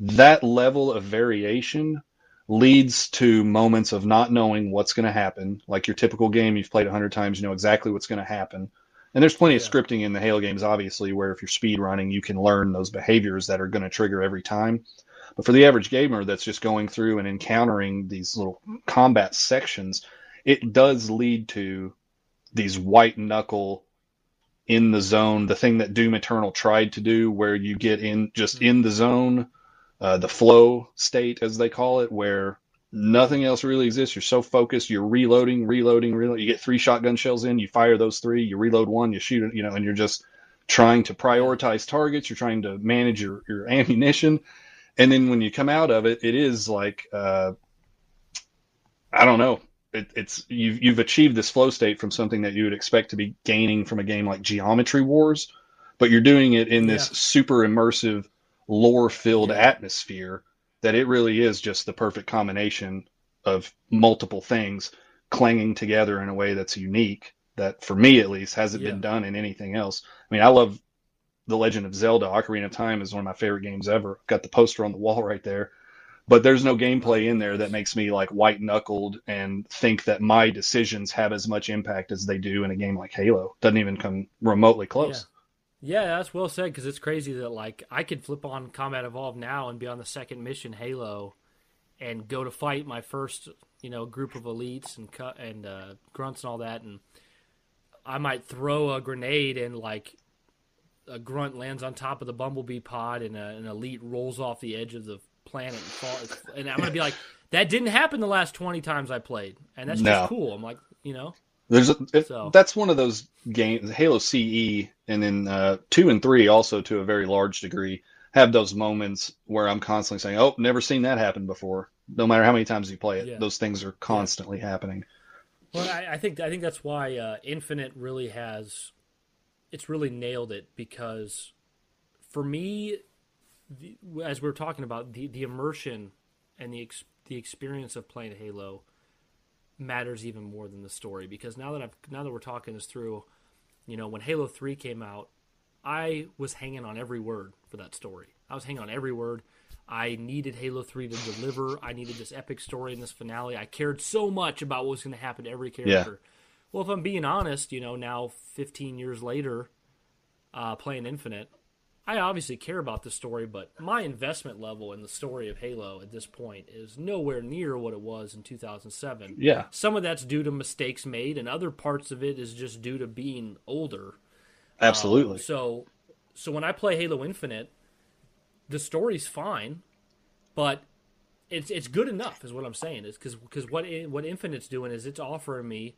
that level of variation leads to moments of not knowing what's going to happen. Like your typical game, you've played a hundred times, you know exactly what's going to happen. And there's plenty yeah. of scripting in the Halo games, obviously, where if you're speed running, you can learn those behaviors that are going to trigger every time. But for the average gamer that's just going through and encountering these little combat sections, it does lead to these white knuckle in the zone, the thing that Doom Eternal tried to do, where you get in just in the zone, uh, the flow state as they call it, where nothing else really exists. You're so focused, you're reloading, reloading, reloading. You get three shotgun shells in, you fire those three, you reload one, you shoot it, you know, and you're just trying to prioritize targets. You're trying to manage your, your ammunition. And then when you come out of it, it is like, uh, I don't know. It, it's you've you've achieved this flow state from something that you would expect to be gaining from a game like Geometry Wars, but you're doing it in this yeah. super immersive, lore-filled yeah. atmosphere that it really is just the perfect combination of multiple things clanging together in a way that's unique. That for me at least hasn't yeah. been done in anything else. I mean, I love the Legend of Zelda: Ocarina of Time is one of my favorite games ever. Got the poster on the wall right there but there's no gameplay in there that makes me like white knuckled and think that my decisions have as much impact as they do in a game like Halo. Doesn't even come remotely close.
Yeah, yeah that's well said because it's crazy that like I could flip on Combat Evolved now and be on the second mission Halo, and go to fight my first you know group of elites and cut and uh, grunts and all that, and I might throw a grenade and like a grunt lands on top of the bumblebee pod and a, an elite rolls off the edge of the planet and fall. And I'm gonna be like, that didn't happen the last 20 times I played, and that's no. just cool. I'm like, you know.
There's a, it, so. that's one of those games, Halo CE, and then uh, two and three also to a very large degree have those moments where I'm constantly saying, "Oh, never seen that happen before." No matter how many times you play it, yeah. those things are constantly yeah. happening.
Well, I, I, think I think that's why uh, Infinite really has, it's really nailed it because, for me, the, as we are talking about the the immersion and the ex, the experience of playing Halo matters even more than the story because now that I've now that we're talking this through, you know, when Halo 3 came out, I was hanging on every word for that story. I was hanging on every word. I needed Halo 3 to deliver. I needed this epic story in this finale. I cared so much about what was going to happen to every character. Yeah. Well, if I'm being honest, you know, now 15 years later, uh, playing Infinite, I obviously care about the story, but my investment level in the story of Halo at this point is nowhere near what it was in 2007.
Yeah.
Some of that's due to mistakes made, and other parts of it is just due to being older.
Absolutely. Um,
so, so when I play Halo Infinite, the story's fine, but it's it's good enough, is what I'm saying. Is because because what what Infinite's doing is it's offering me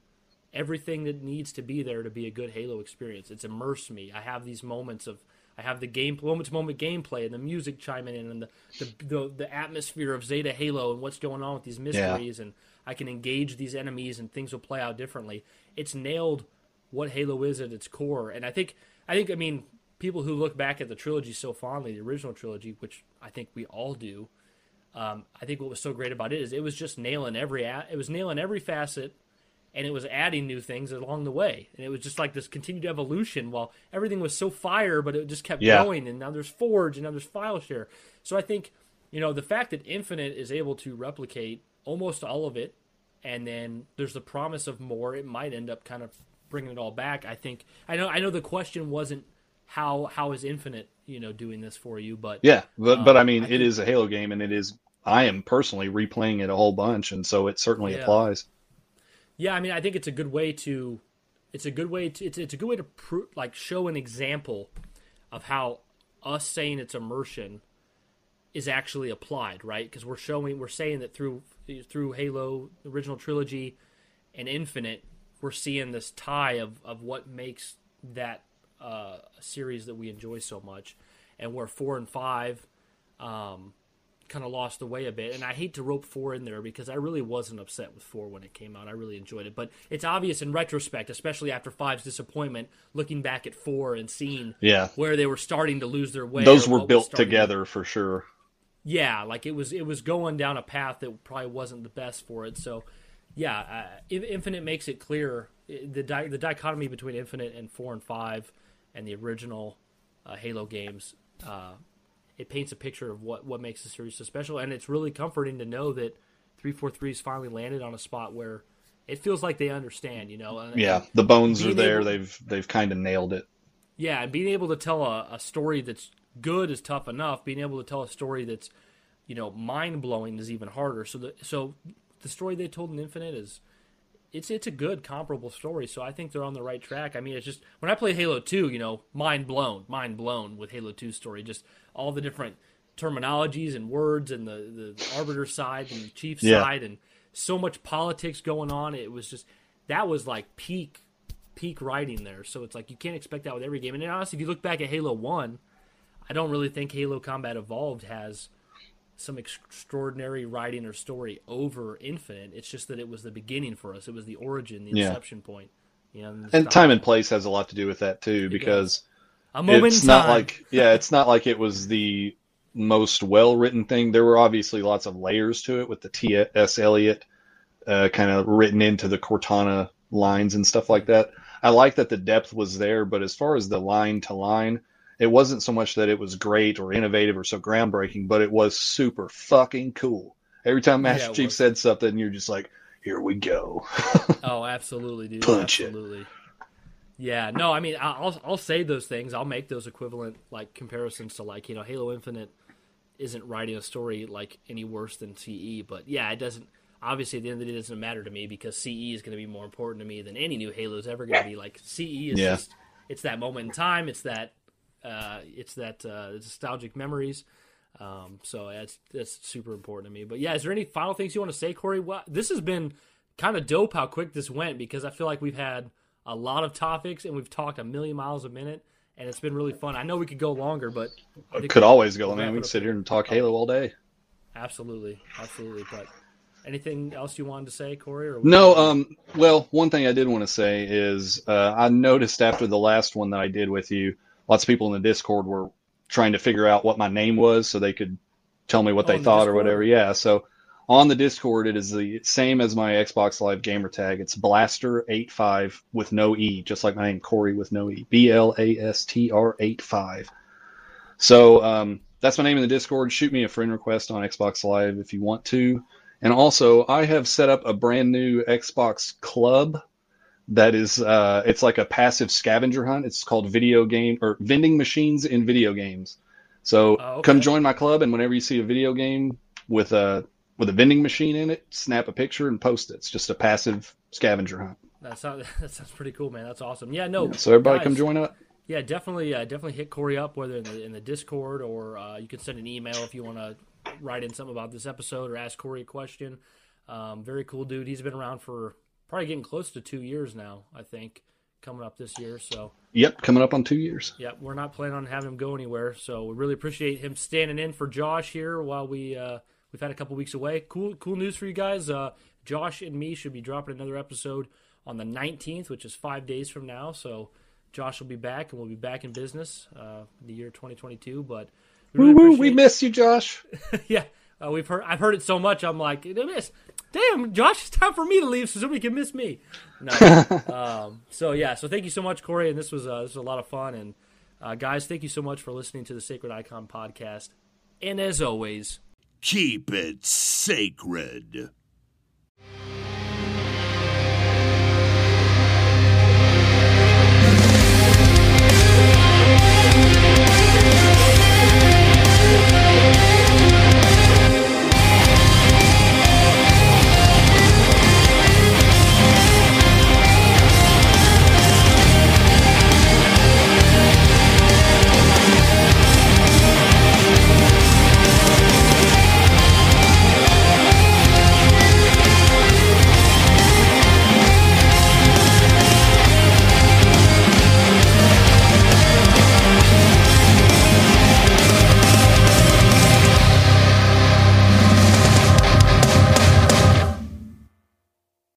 everything that needs to be there to be a good Halo experience. It's immersed me. I have these moments of I have the game moment to moment gameplay and the music chiming in and the, the, the the atmosphere of Zeta Halo and what's going on with these mysteries yeah. and I can engage these enemies and things will play out differently. It's nailed what Halo is at its core, and I think I think I mean people who look back at the trilogy so fondly, the original trilogy, which I think we all do. Um, I think what was so great about it is it was just nailing every it was nailing every facet and it was adding new things along the way. And it was just like this continued evolution while everything was so fire but it just kept yeah. going. And now there's forge and now there's file share. So i think you know the fact that infinite is able to replicate almost all of it and then there's the promise of more it might end up kind of bringing it all back i think. I know i know the question wasn't how how is infinite you know doing this for you but
yeah but um, but i mean I it think, is a halo game and it is i am personally replaying it a whole bunch and so it certainly yeah. applies
yeah, I mean, I think it's a good way to, it's a good way to, it's, it's a good way to pro- like show an example of how us saying it's immersion is actually applied, right? Because we're showing, we're saying that through through Halo original trilogy and Infinite, we're seeing this tie of of what makes that uh, series that we enjoy so much, and where four and five. Um, kind of lost the way a bit. And I hate to rope four in there because I really wasn't upset with four when it came out. I really enjoyed it. But it's obvious in retrospect, especially after five's disappointment, looking back at four and seeing
yeah.
where they were starting to lose their way.
Those were built together to... for sure.
Yeah, like it was it was going down a path that probably wasn't the best for it. So yeah, uh, Infinite makes it clear the di- the dichotomy between Infinite and four and five and the original uh, Halo games uh, it paints a picture of what what makes the series so special, and it's really comforting to know that 343's finally landed on a spot where it feels like they understand. You know,
yeah, the bones are there. Able, they've they've kind of nailed it.
Yeah, and being able to tell a, a story that's good is tough enough. Being able to tell a story that's you know mind blowing is even harder. So the so the story they told in Infinite is it's it's a good comparable story. So I think they're on the right track. I mean, it's just when I played Halo Two, you know, mind blown, mind blown with Halo 2 story. Just all the different terminologies and words and the the arbiter side and the chief yeah. side and so much politics going on. It was just that was like peak peak writing there. So it's like you can't expect that with every game. And honestly, if you look back at Halo One, I don't really think Halo Combat Evolved has some extraordinary writing or story over Infinite. It's just that it was the beginning for us. It was the origin, the inception yeah. point. You know,
and, and time and place has a lot to do with that too, it because it's not like yeah, it's not like it was the most well written thing. There were obviously lots of layers to it with the T. S. Eliot uh, kind of written into the Cortana lines and stuff like that. I like that the depth was there, but as far as the line to line, it wasn't so much that it was great or innovative or so groundbreaking, but it was super fucking cool. Every time Master yeah, Chief was. said something, you're just like, "Here we go."
oh, absolutely, dude. Punch absolutely. It. Yeah, no, I mean, I'll I'll say those things. I'll make those equivalent like comparisons to like you know Halo Infinite isn't writing a story like any worse than CE, but yeah, it doesn't. Obviously, at the end of the day, it doesn't matter to me because CE is going to be more important to me than any new Halo is ever going to be. Like CE is yeah. just it's that moment in time. It's that uh, it's that uh, nostalgic memories. Um, so that's that's super important to me. But yeah, is there any final things you want to say, Corey? Well, this has been kind of dope how quick this went because I feel like we've had a lot of topics and we've talked a million miles a minute and it's been really fun. I know we could go longer, but
it could always go. Man, we could sit here and talk Halo all day.
Absolutely, absolutely. But anything else you wanted to say, Corey? Or
no. Um. Well, one thing I did want to say is uh, I noticed after the last one that I did with you, lots of people in the Discord were trying to figure out what my name was so they could tell me what they thought the or whatever. Yeah. So on the Discord, it is the same as my Xbox Live gamer tag. It's Blastr85 with no E, just like my name, Corey with no E. B L A S T R 85. So um, that's my name in the Discord. Shoot me a friend request on Xbox Live if you want to. And also, I have set up a brand new Xbox Club that is uh, it's like a passive scavenger hunt. It's called Video Game or Vending Machines in Video Games. So oh, okay. come join my club, and whenever you see a video game with a with a vending machine in it, snap a picture and post it. It's just a passive scavenger hunt.
That sounds that sounds pretty cool, man. That's awesome. Yeah, no. Yeah,
so everybody guys, come join up.
Yeah, definitely, uh, definitely hit Corey up whether in the in the Discord or uh, you can send an email if you want to write in something about this episode or ask Corey a question. Um, very cool dude. He's been around for probably getting close to two years now. I think coming up this year. So
yep, coming up on two years.
Yep, we're not planning on having him go anywhere. So we really appreciate him standing in for Josh here while we. Uh, We've had a couple weeks away. Cool, cool news for you guys. Uh, Josh and me should be dropping another episode on the 19th, which is five days from now. So Josh will be back, and we'll be back in business uh, the year 2022. But
we, really we miss you, Josh.
yeah, uh, we've heard. I've heard it so much. I'm like, miss. Damn, Josh, it's time for me to leave so somebody can miss me. No. um, so yeah, so thank you so much, Corey, and this was uh, this was a lot of fun. And uh, guys, thank you so much for listening to the Sacred Icon podcast. And as always,
Keep it sacred.